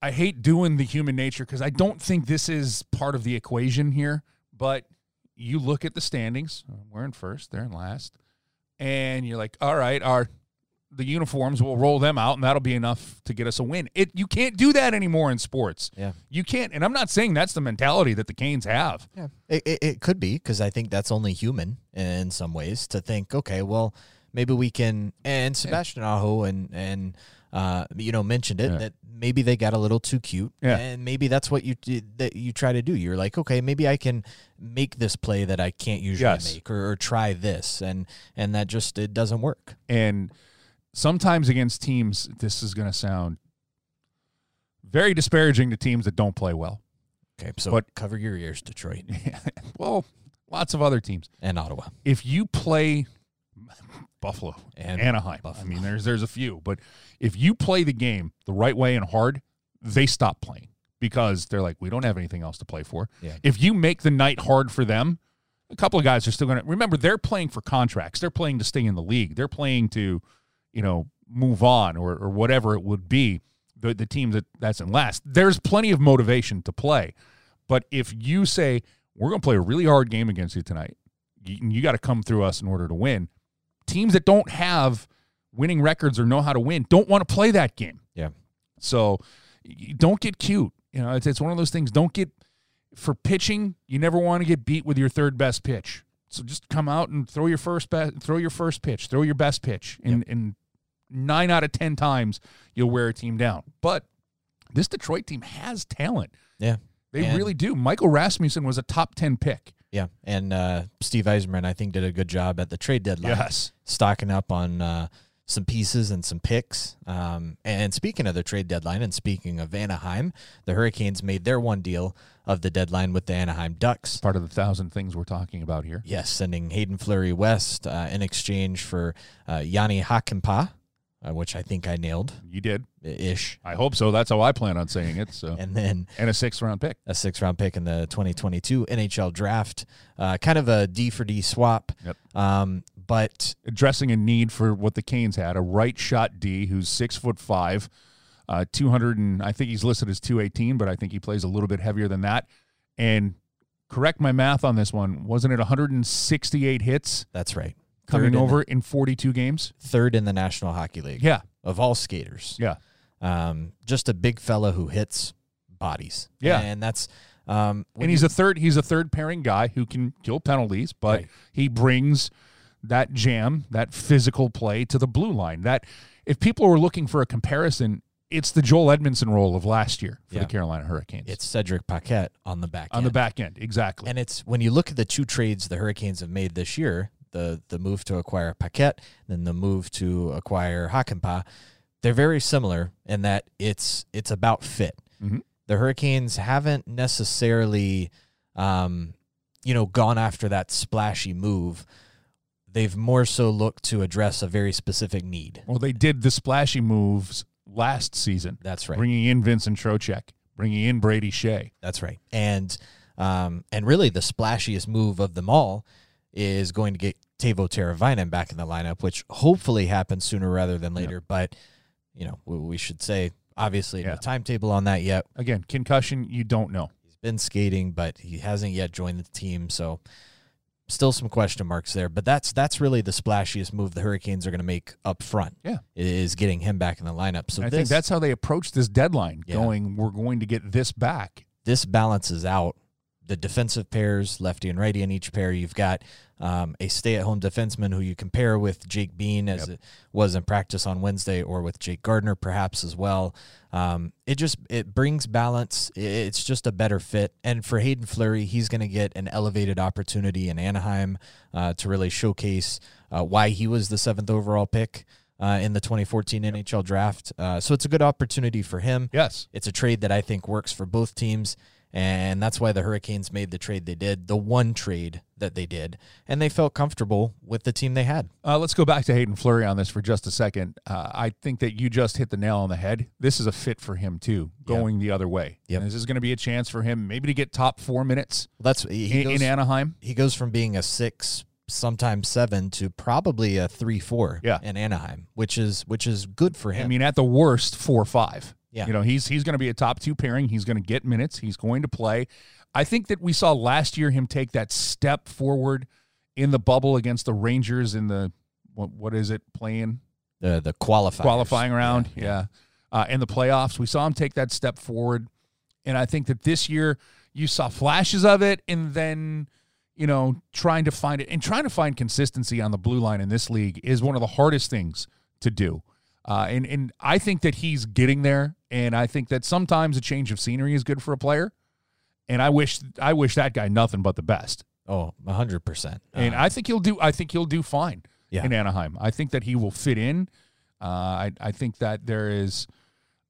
I hate doing the human nature because I don't think this is part of the equation here. But you look at the standings; we're in first, they're in last, and you're like, all right, our the uniforms will roll them out, and that'll be enough to get us a win. It you can't do that anymore in sports. Yeah. You can't, and I'm not saying that's the mentality that the Canes have. Yeah, it, it, it could be because I think that's only human in some ways to think, okay, well, maybe we can. And Sebastian Aho and and uh, you know mentioned it Yeah. that maybe they got a little too cute, Yeah. and maybe that's what you that you try to do. You're like, okay, maybe I can make this play that I can't usually Yes. make, or, or try this, and and that just it doesn't work. And sometimes against teams, this is going to sound very disparaging to teams that don't play well. Okay, so But- cover your ears, Detroit well, lots of other teams. and Ottawa. If you play Buffalo And Anaheim, I mean, there's there's a few, but if you play the game the right way and hard, they stop playing because they're like, we don't have anything else to play for. Yeah. If you make the night hard for them, a couple of guys are still going to remember they're playing for contracts. They're playing to stay in the league. They're playing to, you know, move on or or whatever it would be. The the team that that's in last. There's plenty of motivation to play, but if you say we're going to play a really hard game against you tonight, you, you got to come through us in order to win. Teams that don't have winning records or know how to win don't want to play that game. Yeah. So don't get cute. You know, it's, it's one of those things. Don't get for pitching. You never want to get beat with your third best pitch. So just come out and throw your first be- throw your first pitch, throw your best pitch, and and nine out of ten times you'll wear a team down. But this Detroit team has talent. Yeah. They And- really do. Michael Rasmussen was a top ten pick. Yeah, and uh, Steve Yzerman, I think, did a good job at the trade deadline. Yes. stocking up on uh, some pieces and some picks. Um, and speaking of the trade deadline, and speaking of Anaheim, the Hurricanes made their one deal of the deadline with the Anaheim Ducks. Part of the thousand things we're talking about here. Yes, sending Hayden Fleury West uh, in exchange for uh, Yanni uh, which I think I nailed You did. ish, I hope so. That's how I plan on saying it. So and then and a sixth round pick. a six round pick in the 2022 NHL draft. Uh, kind of a D for D swap. Yep. Um, but addressing a need for what the Canes had a right shot D who's six foot five, uh, 200 and I think he's listed as 218, but I think he plays a little bit heavier than that. And correct my math on this one, wasn't it 168 hits that's right. Coming in over in 42 games? third in the National Hockey League. Yeah, of all skaters. yeah. Um, just a big fella who hits bodies. Yeah. and that's um, And he's you- a third he's a third pairing guy who can kill penalties, but Right. he brings that jam, that physical play to the blue line. That if people were looking for a comparison, it's the Joel Edmundson role of last year for Yeah. the Carolina Hurricanes. it's Cedric Paquette on the back on the back end, exactly. And it's when you look at the two trades the Hurricanes have made this year, the the move to acquire Paquette, then the move to acquire Hakanpää, they're very similar in that it's it's about fit. Mhm. The Hurricanes haven't necessarily, um, you know, gone after that splashy move. They've more so looked to address a very specific need. well, they did the splashy moves last season, That's right. bringing in Vincent Trocheck, bringing in Brady Skjei. That's right. And um, and really the splashiest move of them all is going to get Teuvo Teravainen back in the lineup, which hopefully happens sooner rather than later. But you know, we, we should say obviously Yeah. no timetable on that yet. Again, concussion, you don't know. He's been skating, but he hasn't yet joined the team, so still some question marks there. But that's that's really the splashiest move the Hurricanes are going to make up front. Yeah. is getting him back in the lineup. So And I think that's how they approach this deadline, Yeah. going, we're going to get this back. this balances out the defensive pairs, lefty and righty in each pair. You've got um, a stay-at-home defenseman who you compare with Jake Bean as it was in practice on Wednesday, or with Jake Gardiner perhaps as well. Um, it just it brings balance. It's just a better fit. And for Hayden Fleury, he's going to get an elevated opportunity in Anaheim uh, to really showcase uh, why he was the seventh overall pick. Uh, in the 2014 NHL draft. Uh, so it's a good opportunity for him. Yes. It's a trade that I think works for both teams, and that's why the Hurricanes made the trade they did, the one trade that they did, and they felt comfortable with the team they had. Uh, let's go back to Hayden Fleury on this for just a second. Uh, I think that you just hit the nail on the head. This is a fit for him too, going the other way. Yep. And this is going to be a chance for him maybe to get top four minutes That's he in, goes, in Anaheim. he goes from being a six, sometimes seven, to probably a three, four Yeah. in Anaheim, which is which is good for him. I mean, at the worst, four five. Yeah. You know, he's he's going to be a top two pairing. He's going to get minutes. He's going to play. I think that we saw last year him take that step forward in the bubble against the Rangers in the what, what is it playing the the qualifiers. qualifying round. Yeah. Uh, in the playoffs, we saw him take that step forward. And I think that this year you saw flashes of it and then, you know, trying to find it and trying to find consistency on the blue line in this league is one of the hardest things to do. Uh, and, and I think that he's getting there. And I think that sometimes a change of scenery is good for a player. And I wish I wish that guy nothing but the best. Oh, hundred percent. And I think he'll do. I think he'll do fine Yeah. in Anaheim. I think that he will fit in. Uh, I I think that there is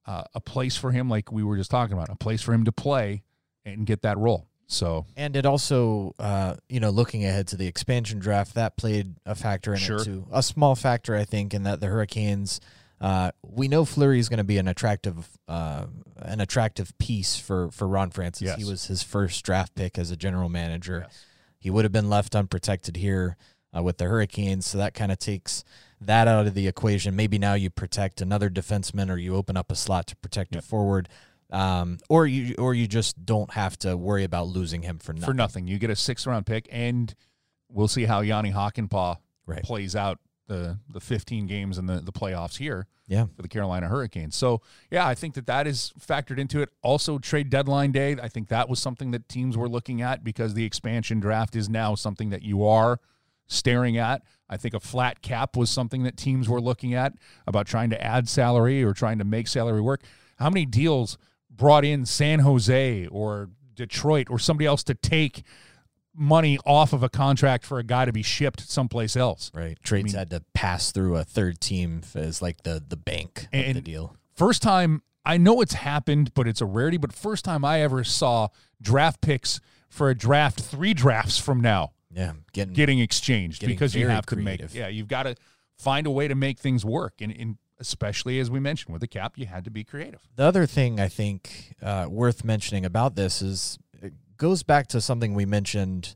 uh, a place for him, like we were just talking about, a place for him to play and get that role. So And it also, uh, you know, looking ahead to the expansion draft, that played a factor in Sure. it too. A small factor, I think, in that the Hurricanes. Uh, we know Fleury is going to be an attractive, uh, an attractive piece for for Ron Francis. Yes. He was his first draft pick as a general manager. He would have been left unprotected here uh, with the Hurricanes, so that kind of takes that out of the equation. Maybe now you protect another defenseman, or you open up a slot to protect a forward, um, or you or you just don't have to worry about losing him for nothing. for nothing, you get a sixth round pick, and we'll see how Yanni Hakanpää Right. plays out the the 15 games in the the playoffs here. Yeah. for the Carolina Hurricanes. So, yeah, I think that that is factored into it. Also, trade deadline day, I think that was something that teams were looking at because the expansion draft is now something that you are staring at. I think a flat cap was something that teams were looking at about trying to add salary or trying to make salary work. How many deals brought in San Jose or Detroit or somebody else to take money off of a contract for a guy to be shipped someplace else? Right. Trades mean- had to pass through a third team as like the the bank of the deal. First time, I know it's happened, but it's a rarity. But first time I ever saw draft picks for a draft three drafts from now Yeah. Getting getting exchanged Getting because you have to creative. make yeah you've got to find a way to make things work and, and especially as we mentioned with the cap you had to be creative the other thing I think uh, worth mentioning about this is goes back to something we mentioned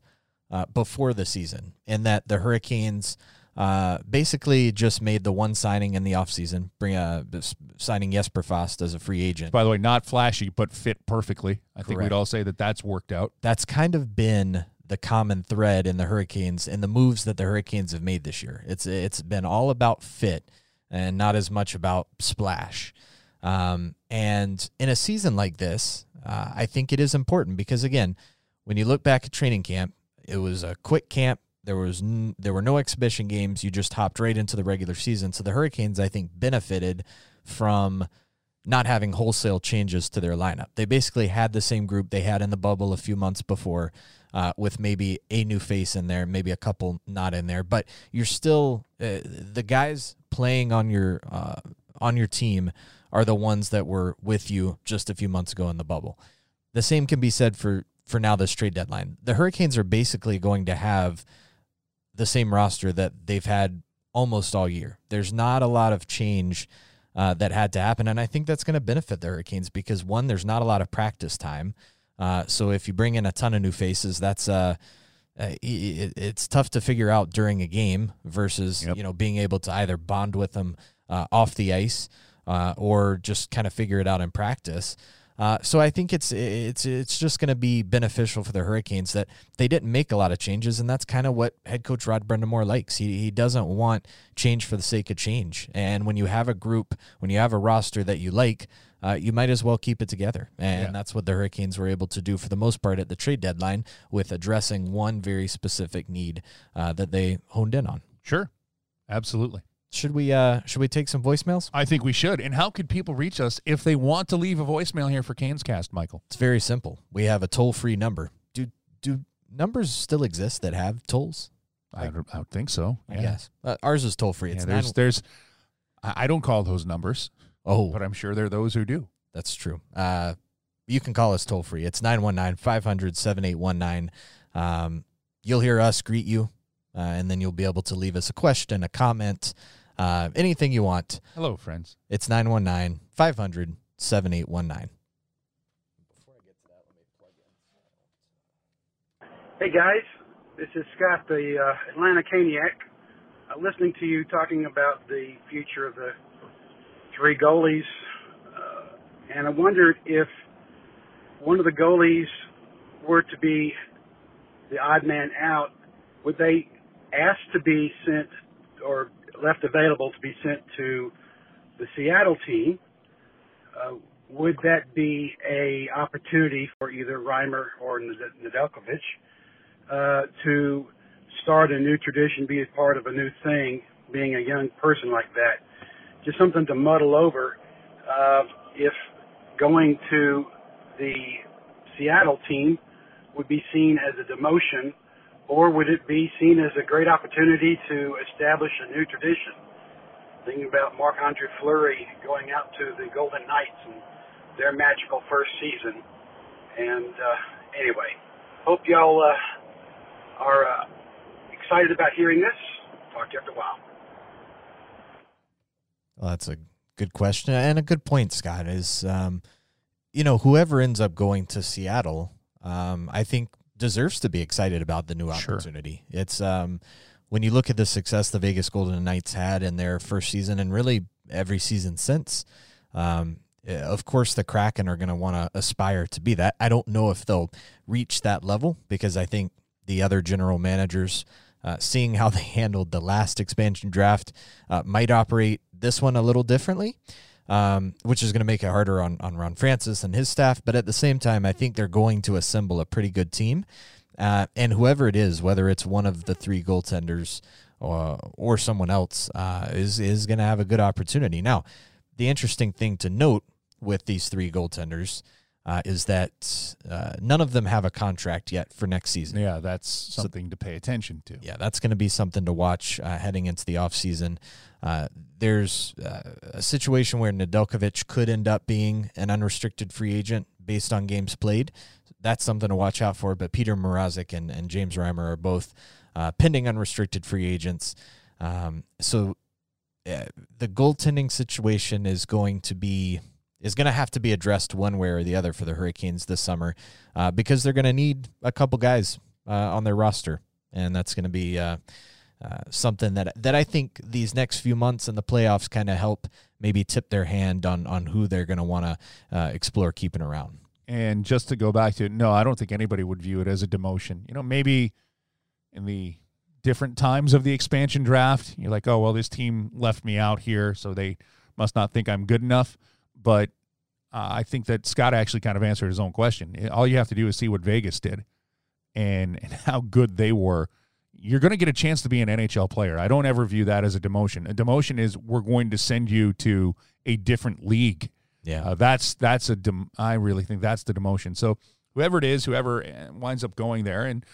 uh, before the season, in that the Hurricanes uh, basically just made the one signing in the offseason, bring uh, s- signing Jesper Fast as a free agent. by the way not flashy but fit perfectly i think we'd all say that that's worked out That's kind of been the common thread in the Hurricanes and the moves that the Hurricanes have made this year. It's it's been all about fit and not as much about splash. Um, and in a season like this, uh, I think it is important because again, when you look back at training camp, it was a quick camp. There was n- there were no exhibition games. You just hopped right into the regular season. So the Hurricanes, I think, benefited from not having wholesale changes to their lineup. They basically had the same group they had in the bubble a few months before, uh, with maybe a new face in there, maybe a couple not in there, but you're still uh, the guys playing on your uh, on your team are the ones that were with you just a few months ago in the bubble. The same can be said for for now this trade deadline. The Hurricanes are basically going to have the same roster that they've had almost all year. There's not a lot of change uh, that had to happen, and I think that's going to benefit the Hurricanes because one, there's not a lot of practice time. Uh, so if you bring in a ton of new faces, that's uh, uh, it, it's tough to figure out during a game versus Yep. you know being able to either bond with them uh, off the ice uh, or just kind of figure it out in practice. Uh, so I think it's it's it's just going to be beneficial for the Hurricanes that they didn't make a lot of changes, and that's kind of what head coach Rod Brind'Amour likes. He he doesn't want change for the sake of change, and when you have a group, when you have a roster that you like, uh, you might as well keep it together, and Yeah. that's what the Hurricanes were able to do for the most part at the trade deadline with addressing one very specific need uh, that they honed in on. Sure. Absolutely. Should we uh should we take some voicemails? I think we should. And how could people reach us if they want to leave a voicemail here for Canes Cast, Michael? It's very simple. We have a toll free number. Do do numbers still exist that have tolls? I, don't, I would think so. I Yeah. guess uh, ours is toll free. Yeah, It's there's, nine- there's, I I don't call those numbers, oh, but I'm sure there are those who do. that's true. Uh, you can call us toll free. It's 919-500-7819. Um, you'll hear us greet you, uh, and then you'll be able to leave us a question, a comment, uh, anything you want. Hello, friends. It's 919-500-7819. Hey guys, this is Scott, the uh, Atlanta Caniac. Uh, listening to you talking about the future of the three goalies, uh, and I wondered if one of the goalies were to be the odd man out, would they ask to be sent or left available to be sent to the Seattle team? Uh, would that be a opportunity for either Reimer or Ned- Nedeljkovic? uh, to start a new tradition, be a part of a new thing, being a young person like that. Just something to muddle over. Uh, if going to the Seattle team would be seen as a demotion, or would it be seen as a great opportunity to establish a new tradition? Thinking about Marc Andre Fleury going out to the Golden Knights and their magical first season. And uh, anyway, hope y'all uh, are uh, excited about hearing this. Talk to you after a while. Well, that's a good question and a good point, Scott. Is um, you know whoever ends up going to Seattle, um, I think deserves to be excited about the new Sure. opportunity. It's um, when you look at the success the Vegas Golden Knights had in their first season and really every season since. Um, eh, of course, the Kraken are going to want to aspire to be that. I don't know if they'll reach that level because I think the other general managers, uh, seeing how they handled the last expansion draft, uh, might operate this one a little differently, um, which is going to make it harder on, on Ron Francis and his staff. But at the same time, I think they're going to assemble a pretty good team. Uh, and whoever it is, whether it's one of the three goaltenders or, or someone else, uh, is, is going to have a good opportunity. Now, the interesting thing to note with these three goaltenders uh, is that uh, none of them have a contract yet for next season. Yeah, that's something to pay attention to. Yeah, that's going to be something to watch uh, heading into the offseason. Uh, there's uh, a situation where Nedeljkovic could end up being an unrestricted free agent based on games played. That's something to watch out for. But Petr Mrazek and, and James Reimer are both uh, pending unrestricted free agents. Um, so uh, the goaltending situation is going to be is going to have to be addressed one way or the other for the Hurricanes this summer uh, because they're going to need a couple guys uh, on their roster, and that's going to be uh, uh, something that that I think these next few months and the playoffs kind of help maybe tip their hand on on who they're going to want to uh, explore keeping around. And just to go back to it, no, I don't think anybody would view it as a demotion. You know, maybe in the different times of the expansion draft, you're like, oh, well, this team left me out here, so they must not think I'm good enough. But uh, I think that Scott actually kind of answered his own question. All you have to do is see what Vegas did and, and how good they were. You're going to get a chance to be an NHL player. I don't ever view that as a demotion. A demotion is we're going to send you to a different league. Yeah, Uh, that's that's a dem- I really think that's the demotion. So whoever it is, whoever uh, winds up going there, and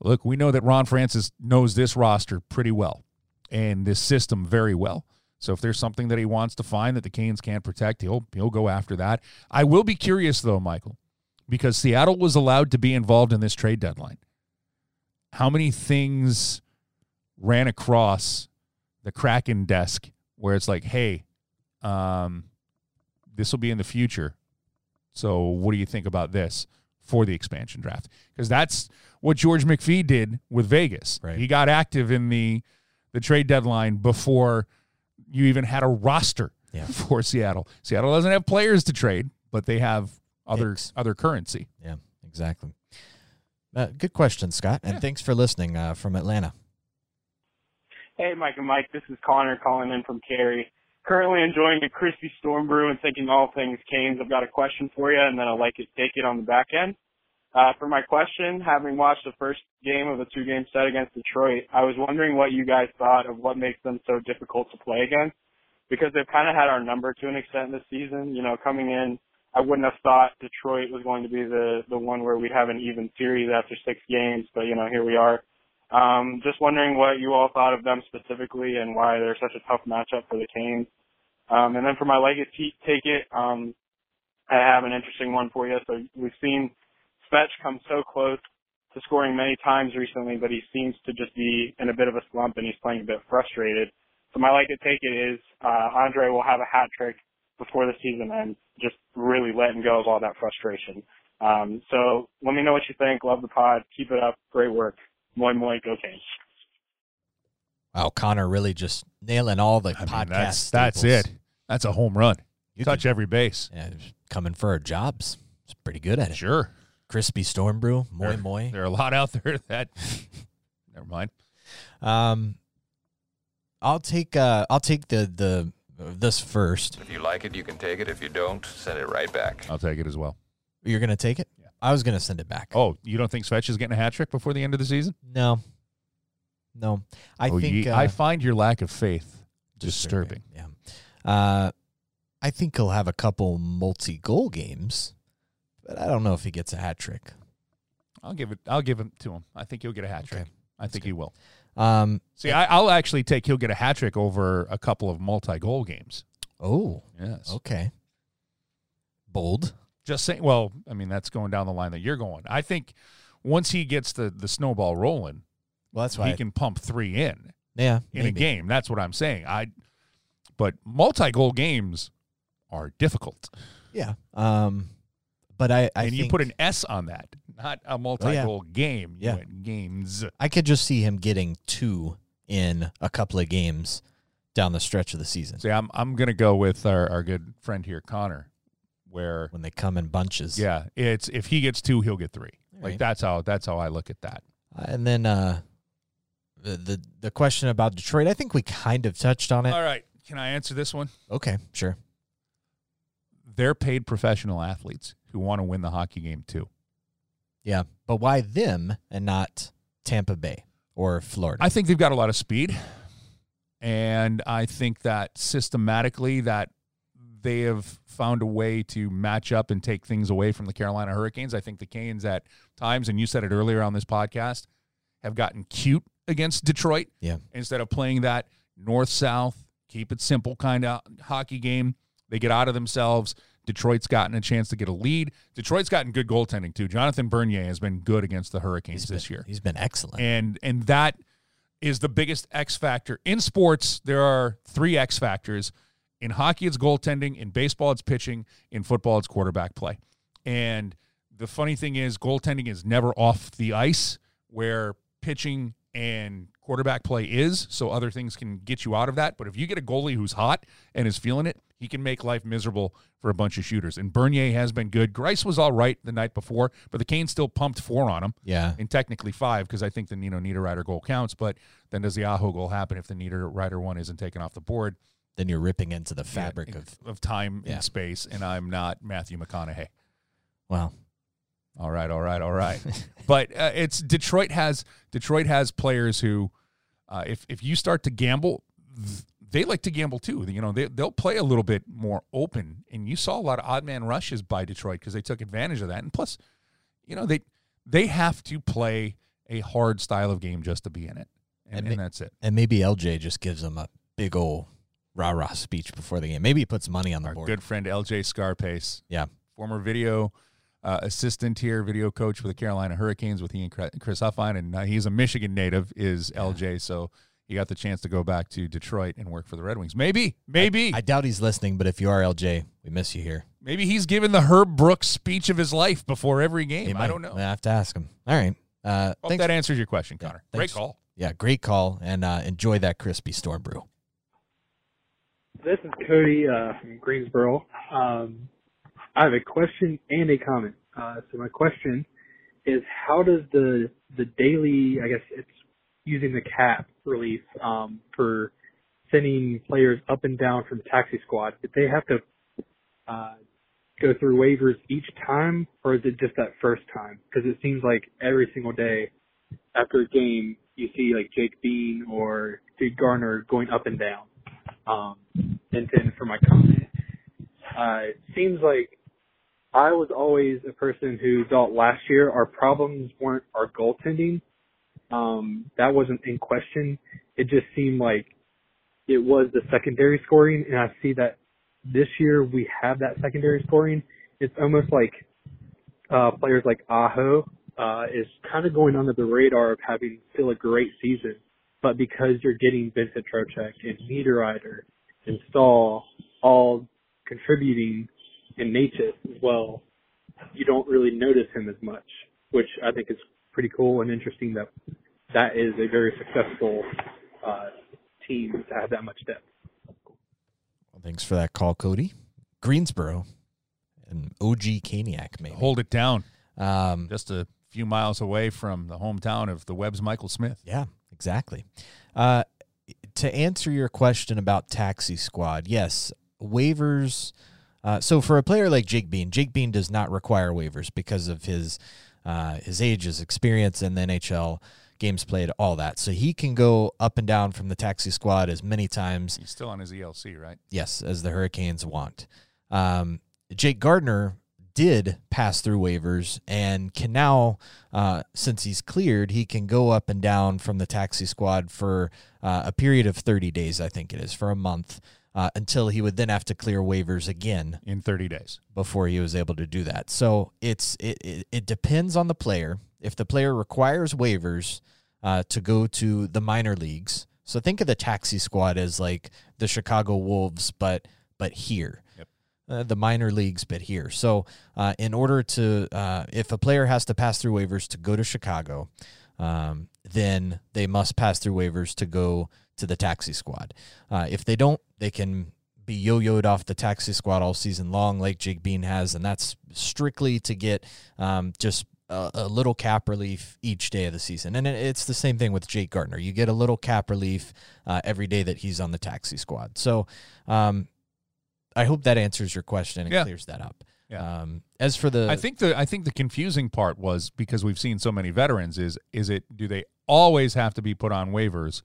look, we know that Ron Francis knows this roster pretty well and this system very well. So if there's something that he wants to find that the Canes can't protect, he'll he'll go after that. I will be curious though, Michael, because Seattle was allowed to be involved in this trade deadline. How many things ran across the Kraken desk where it's like, hey, um, this will be in the future. So what do you think about this? for the expansion draft because that's what George McPhee did with Vegas. Right. He got active in the the trade deadline before you even had a roster Yeah. for Seattle. Seattle doesn't have players to trade, but they have other Picks. other currency. Yeah, exactly. Uh, good question, Scott, and Yeah. thanks for listening uh, from Atlanta. Hey, Mike and Mike, this is Connor calling in from Cary. Currently enjoying a crispy storm brew and thinking all things Canes. I've got a question for you, and then I'll like it, take it on the back end. Uh, for my question, having watched the first game of a two-game set against Detroit, I was wondering what you guys thought of what makes them so difficult to play against, because they've kind of had our number to an extent this season. You know, coming in, I wouldn't have thought Detroit was going to be the the one where we'd have an even series after six games, but you know, here we are. Um, just wondering what you all thought of them specifically and why they're such a tough matchup for the Canes. Um, and then for my legacy take it, um, I have an interesting one for you. So we've seen Svetch come so close to scoring many times recently, but he seems to just be in a bit of a slump and he's playing a bit frustrated. So my like to take it is uh, Andrei will have a hat trick before the season ends, just really letting go of all that frustration. Um, so let me know what you think. Love the pod. Keep it up. Great work. Moi moi, go Canes. Wow, Connor really just nailing all the I mean, podcast. that's that's it. That's a home run. You Touch could- every base. Yeah, coming for our jobs. It's pretty good at it. Sure. Crispy storm brew, moi There- moi. There are a lot out there that. Never mind. Um, I'll take uh, I'll take the the this first. If you like it, you can take it. If you don't, send it right back. I'll take it as well. You're gonna take it? Yeah. I was gonna send it back. Oh, you don't think Svetch is getting a hat trick before the end of the season? no, no. I Oh, think ye- uh, I find your lack of faith disturbing. Yeah. Uh, I think he'll have a couple multi-goal games, but I don't know if he gets a hat trick. I'll give it. I'll give him to him. I think he'll get a hat trick. Okay. I think good. he will. Um, See, I, I'll actually take he'll get a hat trick over a couple of multi-goal games. oh, Yes. okay. Bold. Just saying. Well, I mean that's going down the line that you're going. I think once he gets the the snowball rolling, Well, that's why. he can pump three in yeah, in a game. That's what I'm saying. I. But multi-goal games are difficult, Yeah. Um, but I, I and you think put an S on that, not a multi-goal game. You Yeah. went games. I could just see him getting two in a couple of games down the stretch of the season See, I'm I'm gonna go with our, our good friend here, Connor, where when they come in bunches. yeah, it's if he gets two, he'll get three. All Like right. that's how that's how I look at that. And then uh, the the the question about Detroit, I think we kind of touched on it. All right, can I answer this one? Okay, sure. They're paid professional athletes who want to win the hockey game too. Yeah, but why them and not Tampa Bay or Florida? I think they've got a lot of speed, and I think that systematically that they have found a way to match up and take things away from the Carolina Hurricanes. I think the Canes at times, and you said it earlier on this podcast, have gotten cute against Detroit. Yeah. Instead of playing that north south, keep it simple kind of hockey game, they get out of themselves. Detroit's gotten a chance to get a lead. Detroit's gotten good goaltending too. Jonathan Bernier has been good against the Hurricanes this year He's been excellent. and and that is the biggest X factor in sports. There are three X factors. In hockey, it's goaltending. In baseball, it's pitching. In football, it's quarterback play. And the funny thing is, goaltending is never off the ice, where pitching and quarterback play is. So other things can get you out of that. But if you get a goalie who's hot and is feeling it, he can make life miserable for a bunch of shooters. And Bernier has been good. Greiss was all right the night before, but the Canes still pumped four on him yeah, and technically five because I think the Nino Niederreiter goal counts. But then does the Aho goal happen if the Niederreiter one isn't taken off the board? then you're ripping into the fabric Yeah, of of time Yeah. and space, and I'm not Matthew McConaughey. well, All right, all right, all right. but uh, it's Detroit has Detroit has players who, uh, if if you start to gamble, they like to gamble too. You know, they they'll play a little bit more open, and you saw a lot of odd man rushes by Detroit because they took advantage of that. And plus, you know, they they have to play a hard style of game just to be in it, and, And and, that's it. and maybe LJ just gives them a big old rah rah speech before the game. Maybe he puts money on the Our board. good friend LJ Scarpace, Yeah, former video uh, assistant here, video coach for the Carolina Hurricanes with he and Chris Chris Huffine, and uh, he's a Michigan native. Is LJ so? He got the chance to go back to Detroit and work for the Red Wings. Maybe, maybe. I doubt he's listening, but if you are LJ, we miss you here. Maybe he's given the Herb Brooks speech of his life before every game. He I don't know. I have to ask him. All right. Uh, Hope thanks. that answers your question, Connor. Great call. yeah, great call, and uh, enjoy that crispy storm brew. This is Cody uh, from Greensboro. Um, I have a question and a comment. Uh, so my question is, how does the the daily, I guess it's using the cap relief um, for sending players up and down from the taxi squad? Did they have to uh, go through waivers each time, or is it just that first time? Because it seems like every single day after a game, you see like Jake Bean or Jake Gardiner going up and down. Um, and then for my comment, uh, it seems like I was always a person who thought last year our problems weren't our goaltending. Um, that wasn't in question. It just seemed like it was the secondary scoring, and I see that this year we have that secondary scoring. It's almost like uh, players like Aho uh, is kind of going under the radar of having still a great season, but because you're getting Vincent Trocheck and Niederreiter and Staal all contributing and Necas as well, you don't really notice him as much, which I think is pretty cool and interesting that that is a very successful uh, team to have that much depth. Well, thanks for that call, Cody. Greensboro and OG Caniac, maybe. Hold it down. Um, Just a few miles away from the hometown of the Webb's Michael Smith. Yeah, exactly. Uh, to answer your question about Taxi Squad, yes, waivers. Uh, so for a player like Jake Bean, Jake Bean does not require waivers because of his uh, his age, his experience in the NHL, games played, all that. So he can go up and down from the Taxi Squad as many times He's still on his ELC, right? Yes, as the Hurricanes want. Um, Jake Gardiner did pass through waivers and can now, uh, since he's cleared, he can go up and down from the taxi squad for uh, a period of 30 days, I think it is, for a month, uh, until he would then have to clear waivers again In 30 days. before he was able to do that. So it's it, it, it depends on the player. If the player requires waivers uh, to go to the minor leagues, so think of the taxi squad as like the Chicago Wolves, but but here. Yep. Uh, the minor leagues, but here. So, uh, in order to, uh, if a player has to pass through waivers to go to Chicago, um, then they must pass through waivers to go to the taxi squad. Uh, if they don't, they can be yo-yoed off the taxi squad all season long, like Jake Bean has, and that's strictly to get um, just a, a little cap relief each day of the season. And it, it's the same thing with Jake Gardiner. You get a little cap relief uh, every day that he's on the taxi squad. So um, I hope that answers your question and Yeah. clears that up. Yeah. Um, as for the, I think the I think the confusing part was because we've seen so many veterans is is it do they always have to be put on waivers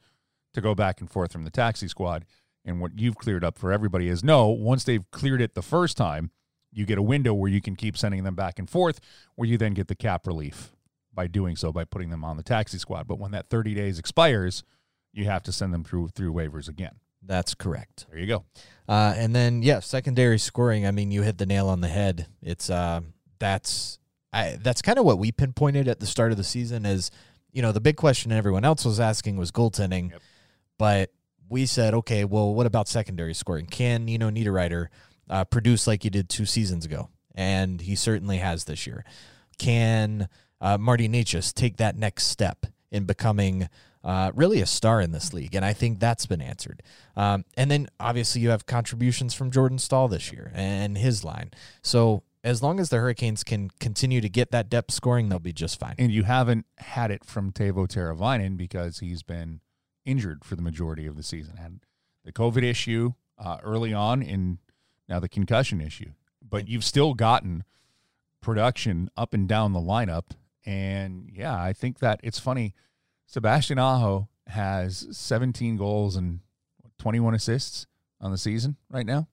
to go back and forth from the taxi squad? And what you've cleared up for everybody is no, once they've cleared it the first time, you get a window where you can keep sending them back and forth where you then get the cap relief by doing so by putting them on the taxi squad. But when that 30 days expires, you have to send them through through waivers again. that's correct. There you go. Uh, and then yeah, secondary scoring. I mean, you hit the nail on the head. It's uh, that's I that's kind of what we pinpointed at the start of the season. Is you know the big question everyone else was asking was goaltending, Yep. But we said okay, well, what about secondary scoring? Can Nino Niederreiter uh, produce like he did two seasons ago? And he certainly has this year. Can uh, Marty Necas take that next step in becoming uh, really a star in this league? And I think that's been answered. Um, and then obviously you have contributions from Jordan Staal this year and his line. So as long as the Hurricanes can continue to get that depth scoring, they'll be just fine. And you haven't had it from Teuvo Teravainen because he's been injured for the majority of the season. Had the COVID issue uh, early on, and now the concussion issue. But you've still gotten production up and down the lineup. And yeah, I think that it's funny. Sebastian Aho has 17 goals and 21 assists on the season right now.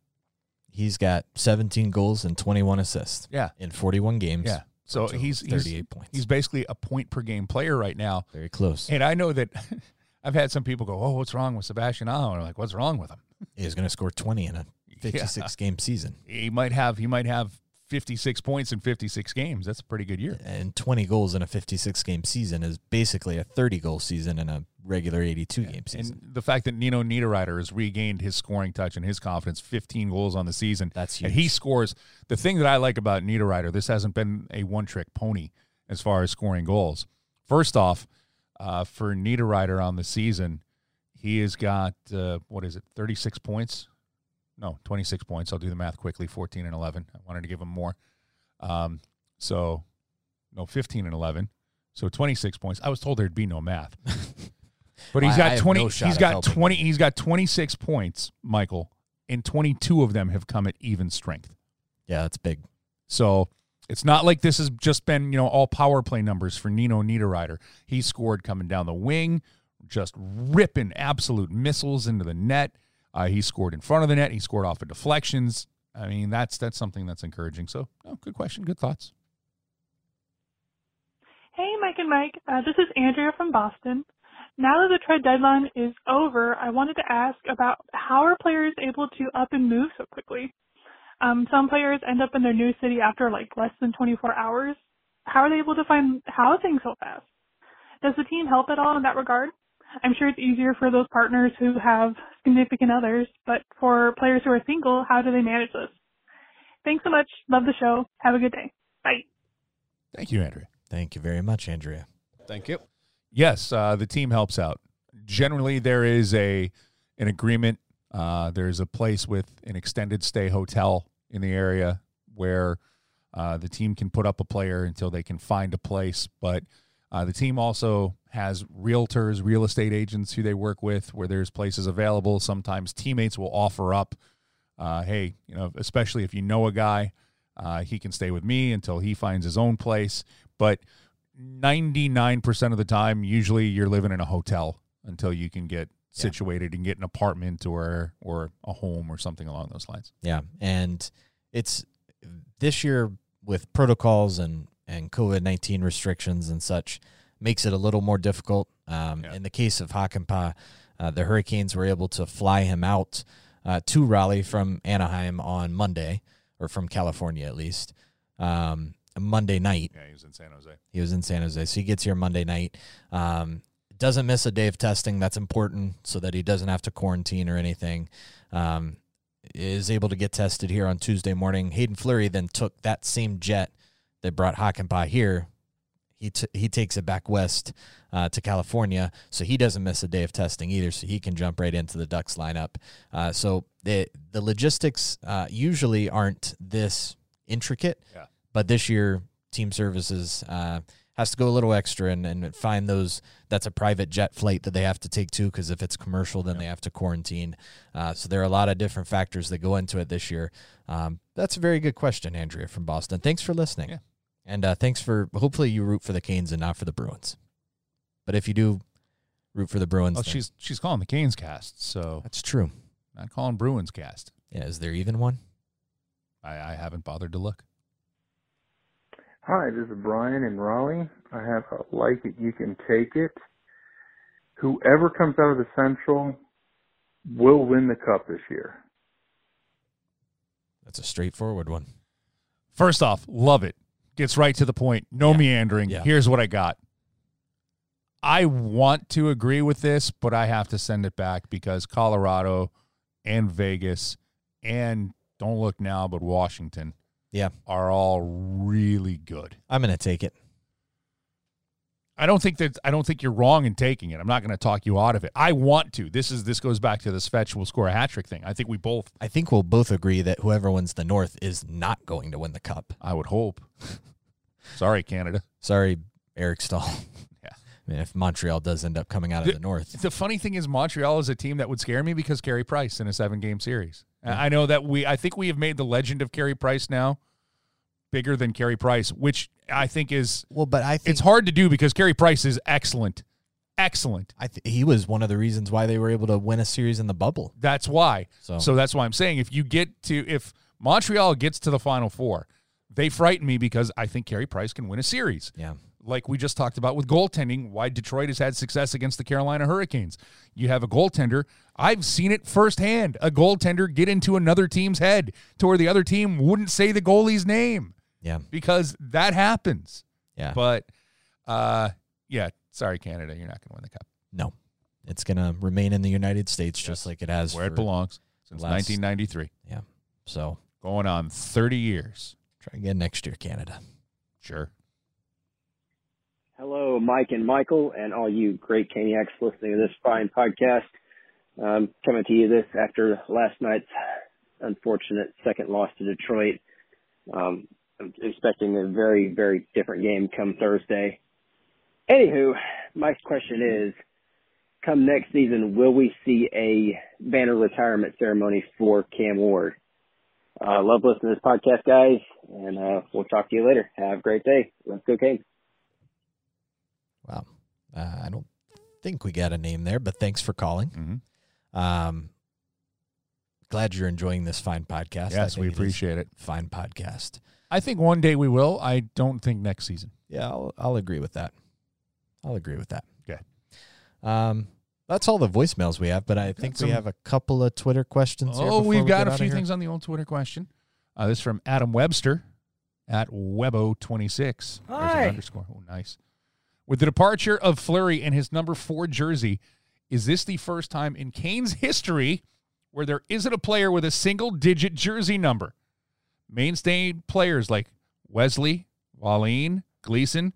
He's got 17 goals and 21 assists Yeah. in 41 games. Yeah. So he's, he's 38 points. he's basically a point per game player right now. very close. And I know that I've had some people go, "Oh, what's wrong with Sebastian Aho?" And I'm like, "What's wrong with him? He's going to score 20 in a 56 game season. He might have he might have 56 points in 56 games. That's a pretty good year. And 20 goals in a 56 game season is basically a 30 goal season in a regular 82 game season. And the fact that Nino Niederreiter has regained his scoring touch and his confidence, 15 goals on the season. That's And huge. he scores. The thing that I like about Niederreiter, this hasn't been a one trick pony as far as scoring goals. First off, uh, for Niederreiter on the season, he has got, uh, what is it, 36 points? No, 26 points. I'll do the math quickly 14 and 11. I wanted to give him more. Um, so, no, 15 and 11. So 26 points. I was told there'd be no math. But he's got I 20 no he's got helping 20 he's got 26 points, Michael, and 22 of them have come at even strength. Yeah, that's big. So it's not like this has just been, you know, all power play numbers for Nino Niederreiter. He scored coming down the wing, just ripping absolute missiles into the net. Uh, he scored in front of the net. He scored off of deflections. I mean, that's that's something that's encouraging. So, no, good question, good thoughts. Hey, Mike and Mike. Uh, this is Andrea from Boston. Now that the trade deadline is over, I wanted to ask about how are players able to up and move so quickly? Um, some players end up in their new city after like less than 24 hours. How are they able to find housing so fast? Does the team help at all in that regard? I'm sure it's easier for those partners who have significant others, but for players who are single, how do they manage this? Thanks so much. Love the show. Have a good day. Bye. Thank you, Andrea. Thank you very much, Andrea. Thank you. Yes, uh, the team helps out. Generally, there is a an agreement. Uh, there's a place with an extended stay hotel in the area where uh, the team can put up a player until they can find a place. But uh, the team also has realtors, real estate agents who they work with, where there's places available. Sometimes teammates will offer up, uh, "Hey, you know, especially if you know a guy, uh, he can stay with me until he finds his own place." But 99% of the time, usually you're living in a hotel until you can get situated and get an apartment or or a home or something along those lines. Yeah, and it's this year with protocols and and COVID nineteen restrictions and such makes it a little more difficult. Um, Yeah. In the case of Hakanpää, uh, the Hurricanes were able to fly him out uh, to Raleigh from Anaheim on Monday, or from California at least, um, Monday night. Yeah, he was in San Jose. He was in San Jose, so he gets here Monday night. Um, doesn't miss a day of testing. That's important so that he doesn't have to quarantine or anything. Um, is able to get tested here on Tuesday morning. Hayden Fleury then took that same jet that brought Hakanpää here. He t- he takes it back west uh, to California, so he doesn't miss a day of testing either. So he can jump right into the Ducks lineup. Uh, so the the logistics uh, usually aren't this intricate, Yeah. but this year team services uh, has to go a little extra and, and find those that's a private jet flight that they have to take too because if it's commercial then they have to quarantine. Uh, so there are a lot of different factors that go into it this year. Um, that's a very good question andrea from boston. Thanks for listening. Yeah. and uh, thanks for hopefully you root for the canes and not for the bruins. But if you do root for the bruins Oh, then- she's she's calling the Canes cast, so. That's true. Not calling Bruins cast. yeah is there even one? I, I haven't bothered to look. Hi, this is Brian in Raleigh. I have a like it, you can take it. Whoever comes out of the Central will win the cup this year. that's a straightforward one First off, love it. Gets right to the point. No Yeah. meandering. Yeah. Here's what I got. I want to agree with this, but I have to send it back because Colorado and Vegas and don't look now, but Washington yeah are all really good. i'm gonna take it I don't think that I don't think you're wrong in taking it. I'm not going to talk you out of it. I want to. This is this goes back to the Svetch will score a hat trick thing. I think we both. i think we'll both agree that whoever wins the north is not going to win the cup I would hope. Sorry, Canada. Sorry, Eric Staal. Yeah. I mean, if Montreal does end up coming out of The- the North, The funny thing is, Montreal is a team that would scare me because Carey Price in a seven game series. I know that we, I think we have made the legend of Carey Price now bigger than Carey Price, which I think is, well, but I think it's hard to do because Carey Price is excellent. Excellent. I th- he was one of the reasons why they were able to win a series in the bubble. That's why. So- So, that's why I'm saying if you get to, if Montreal gets to the final four, they frighten me because I think Carey Price can win a series. Yeah, like we just talked about with goaltending, why Detroit has had success against the Carolina Hurricanes. You have a goaltender. I've seen it firsthand. A goaltender get into another team's head to where the other team wouldn't say the goalie's name Yeah. because that happens. Yeah. But uh yeah, sorry Canada, you're not going to win the cup. No. It's going to remain in the United States just like it has Where it belongs since last- 1993. Yeah. So Going on 30 years. try again next year, Canada. Sure. Hello, Mike and Michael, and all you great Caniacs listening to this fine podcast. Um, coming to you this after last night's unfortunate second loss to Detroit. Um, I'm expecting a very, very different game come Thursday. Anywho, my question is, come next season, will we see a banner retirement ceremony for Cam Ward? Uh, love listening to this podcast, guys, and uh, we'll talk to you later. Have a great day. Let's go, Canes. Wow. Uh, I don't think we got a name there, but thanks for calling. Mhm. Um, glad you're enjoying this fine podcast. Yes, we appreciate it. Fine podcast. I think one day we will. I don't think next season. Yeah, I'll, I'll agree with that. I'll agree with that. Okay. Um, that's all the voicemails we have, but I think some- we have a couple of Twitter questions. here Oh, before we've we got get a few things on the old Twitter question. Uh, this is from Adam Webster at Webo26. Hi. There's an underscore. Oh, nice. With the departure of Fleury and his number four jersey, is this the first time in Kane's history where there isn't a player with a single digit jersey number? Mainstay players like Wesley, Wallin, Gleason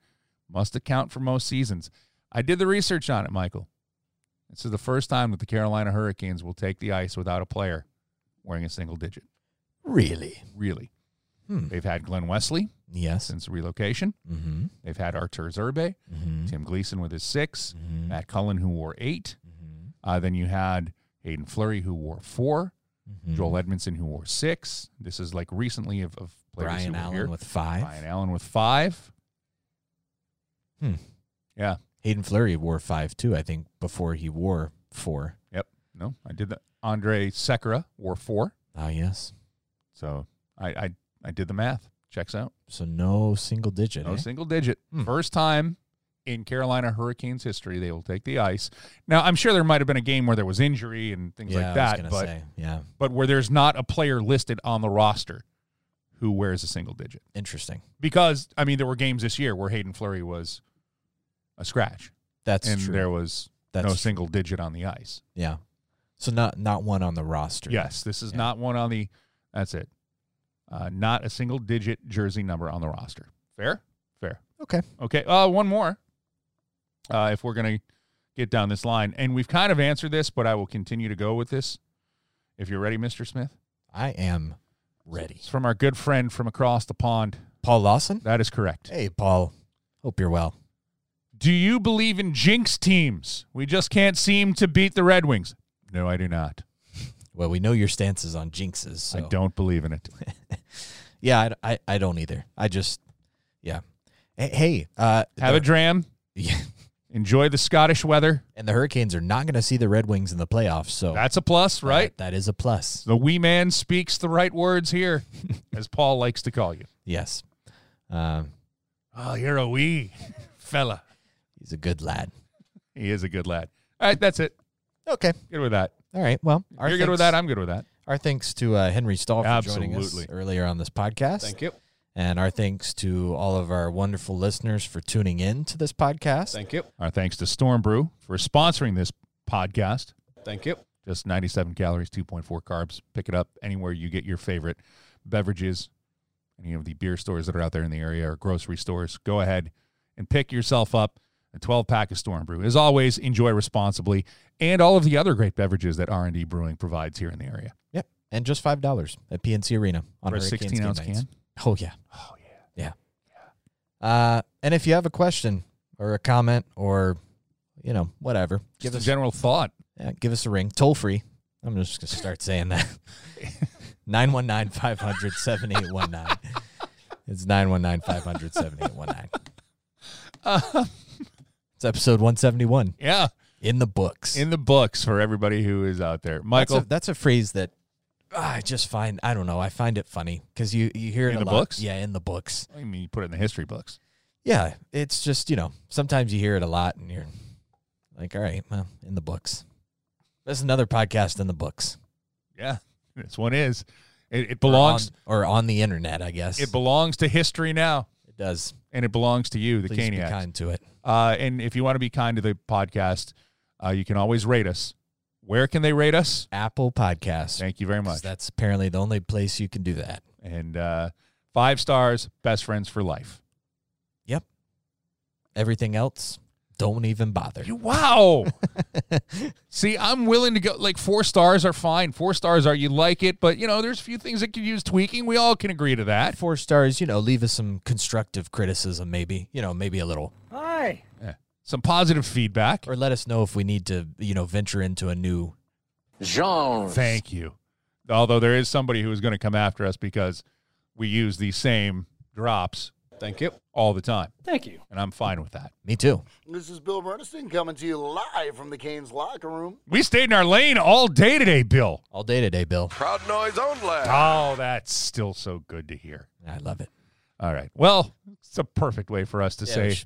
must account for most seasons. I did the research on it, Michael. This is the first time that the Carolina Hurricanes will take the ice without a player wearing a single digit. Really? Really. Hmm. They've had Glen Wesley Yes. since relocation. Mm-hmm. They've had Artur Zerbe, Mm-hmm. Tim Gleason with his 6 Mhm. Matt Cullen who wore 8 Mm-hmm. Uh, then you had Hayden Fleury who wore 4 Mhm. Joel Edmundson who wore six. This is like recently of, of players Bryan who Allen here. with five. Bryan Allen with five. Hmm. Yeah. Hayden Fleury wore five too. I think before he wore four. Yep. No, I did that. Andrej Sekera wore four. Ah, yes. So I, I I did the math. Checks out. So no single digit. No eh? single digit. Hmm. First time in Carolina Hurricanes history they will take the ice. Now I'm sure there might have been a game where there was injury and things yeah, like I was that, but say, yeah, but where there's not a player listed on the roster who wears a single digit. interesting. Because I mean there were games this year where Hayden Fleury was a scratch That's and true. there was That's no true. single digit on the ice. Yeah. So not not one on the roster. Yes, this is Yeah. not one on the. That's it. Uh, not a single digit jersey number on the roster. Fair, fair. Okay. Okay. Uh, one more. Uh, if we're gonna get down this line, and we've kind of answered this, but I will continue to go with this. If you're ready, Mister Smith. I am ready. It's from our good friend from across the pond. Paul Lawson. That is correct. Hey, Paul. Hope you're well. Do you believe in jinx teams? We just can't seem to beat the Red Wings. No, I do not. Well, we know your stances on jinxes. So. I don't believe in it. Yeah, I, I, I don't either. I just, yeah. Hey, uh, Have a dram. Yeah. Enjoy the Scottish weather. And the Hurricanes are not going to see the Red Wings in the playoffs. So That's a plus, right? that- that is a plus. The wee man speaks the right words here, as Paul likes to call you. Yes. Um, Oh, you're a wee fella. he's a good lad. He is a good lad. All right, that's it. Okay. Good with that. All right. Well, our you're good with that. I'm good with that. Our thanks to uh, Henry Staal for joining us earlier on this podcast. Thank you. And our thanks to all of our wonderful listeners for tuning in to this podcast. Thank you. Our thanks to Storm Brew for sponsoring this podcast. Thank you. Just 97 calories, 2.4 carbs. Pick it up anywhere you get your favorite beverages. Any of the beer stores that are out there in the area or grocery stores, go ahead and pick yourself up a 12 pack of Storm Brew. As always, enjoy responsibly and all of the other great beverages that R&D Brewing provides here in the area. Yep. And just $5 at PNC Arena on For a 16 game ounce nights. can? Oh, yeah. Oh, yeah. Yeah. Uh, and if you have a question or a comment or, you know, whatever, Give give us us a general thought. yeah, give us a ring. Toll free. I'm just going to start saying that. 919 500 7819. It's 919 500 7819. It's episode 171 yeah, in the books. in the books for everybody who is out there. that's, Michael, a, that's a phrase that ah, I just find, I don't know, I find it funny because you, you hear it In a the lot. books? Yeah, in the books. I mean, you put it in the history books. Yeah, it's just you know sometimes you hear it a lot and you're like, all right, well, in the books. There's another podcast in the books. Yeah, this one is. It, it Or belongs. on, or on the internet, I guess. It belongs to history now, It does. and it belongs to you, the Please be kind to it. Uh, and if you want to be kind to the podcast, uh, you can always rate us. Where can they rate us? Apple Podcast. Thank you very much. That's apparently the only place you can do that. And uh, five stars, best friends for life. Yep. Everything else, don't even bother. You- Wow. See, I'm willing to go. Like four stars are fine. Four stars are you like it, but you know, there's a few things that could use tweaking. We all can agree to that. Four stars, you know, leave us some constructive criticism, maybe. You know, maybe a little. Hi. Yeah. Some positive feedback. Or let us know if we need to, you know, venture into a new. Genre. Thank you. Although there is somebody who is going to come after us because we use the same drops. Thank you. All the time. Thank you. And I'm fine with that. Me too. This is Bill Bernstein coming to you live from the Canes locker room. We stayed in our lane all day today, Bill. All day today, Bill. Proud noise only. Oh, that's still so good to hear. I love it. All right. Well, it's a perfect way for us to Yeah, say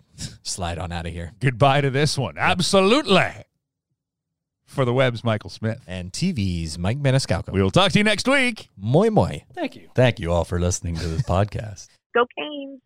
slide on out of here. goodbye to this one. Absolutely. For the web's Michael Smith. And TV's Mike Maniscalco. We will talk to you next week. Moi moi. Thank you. Thank you all for listening to this podcast. Go Canes.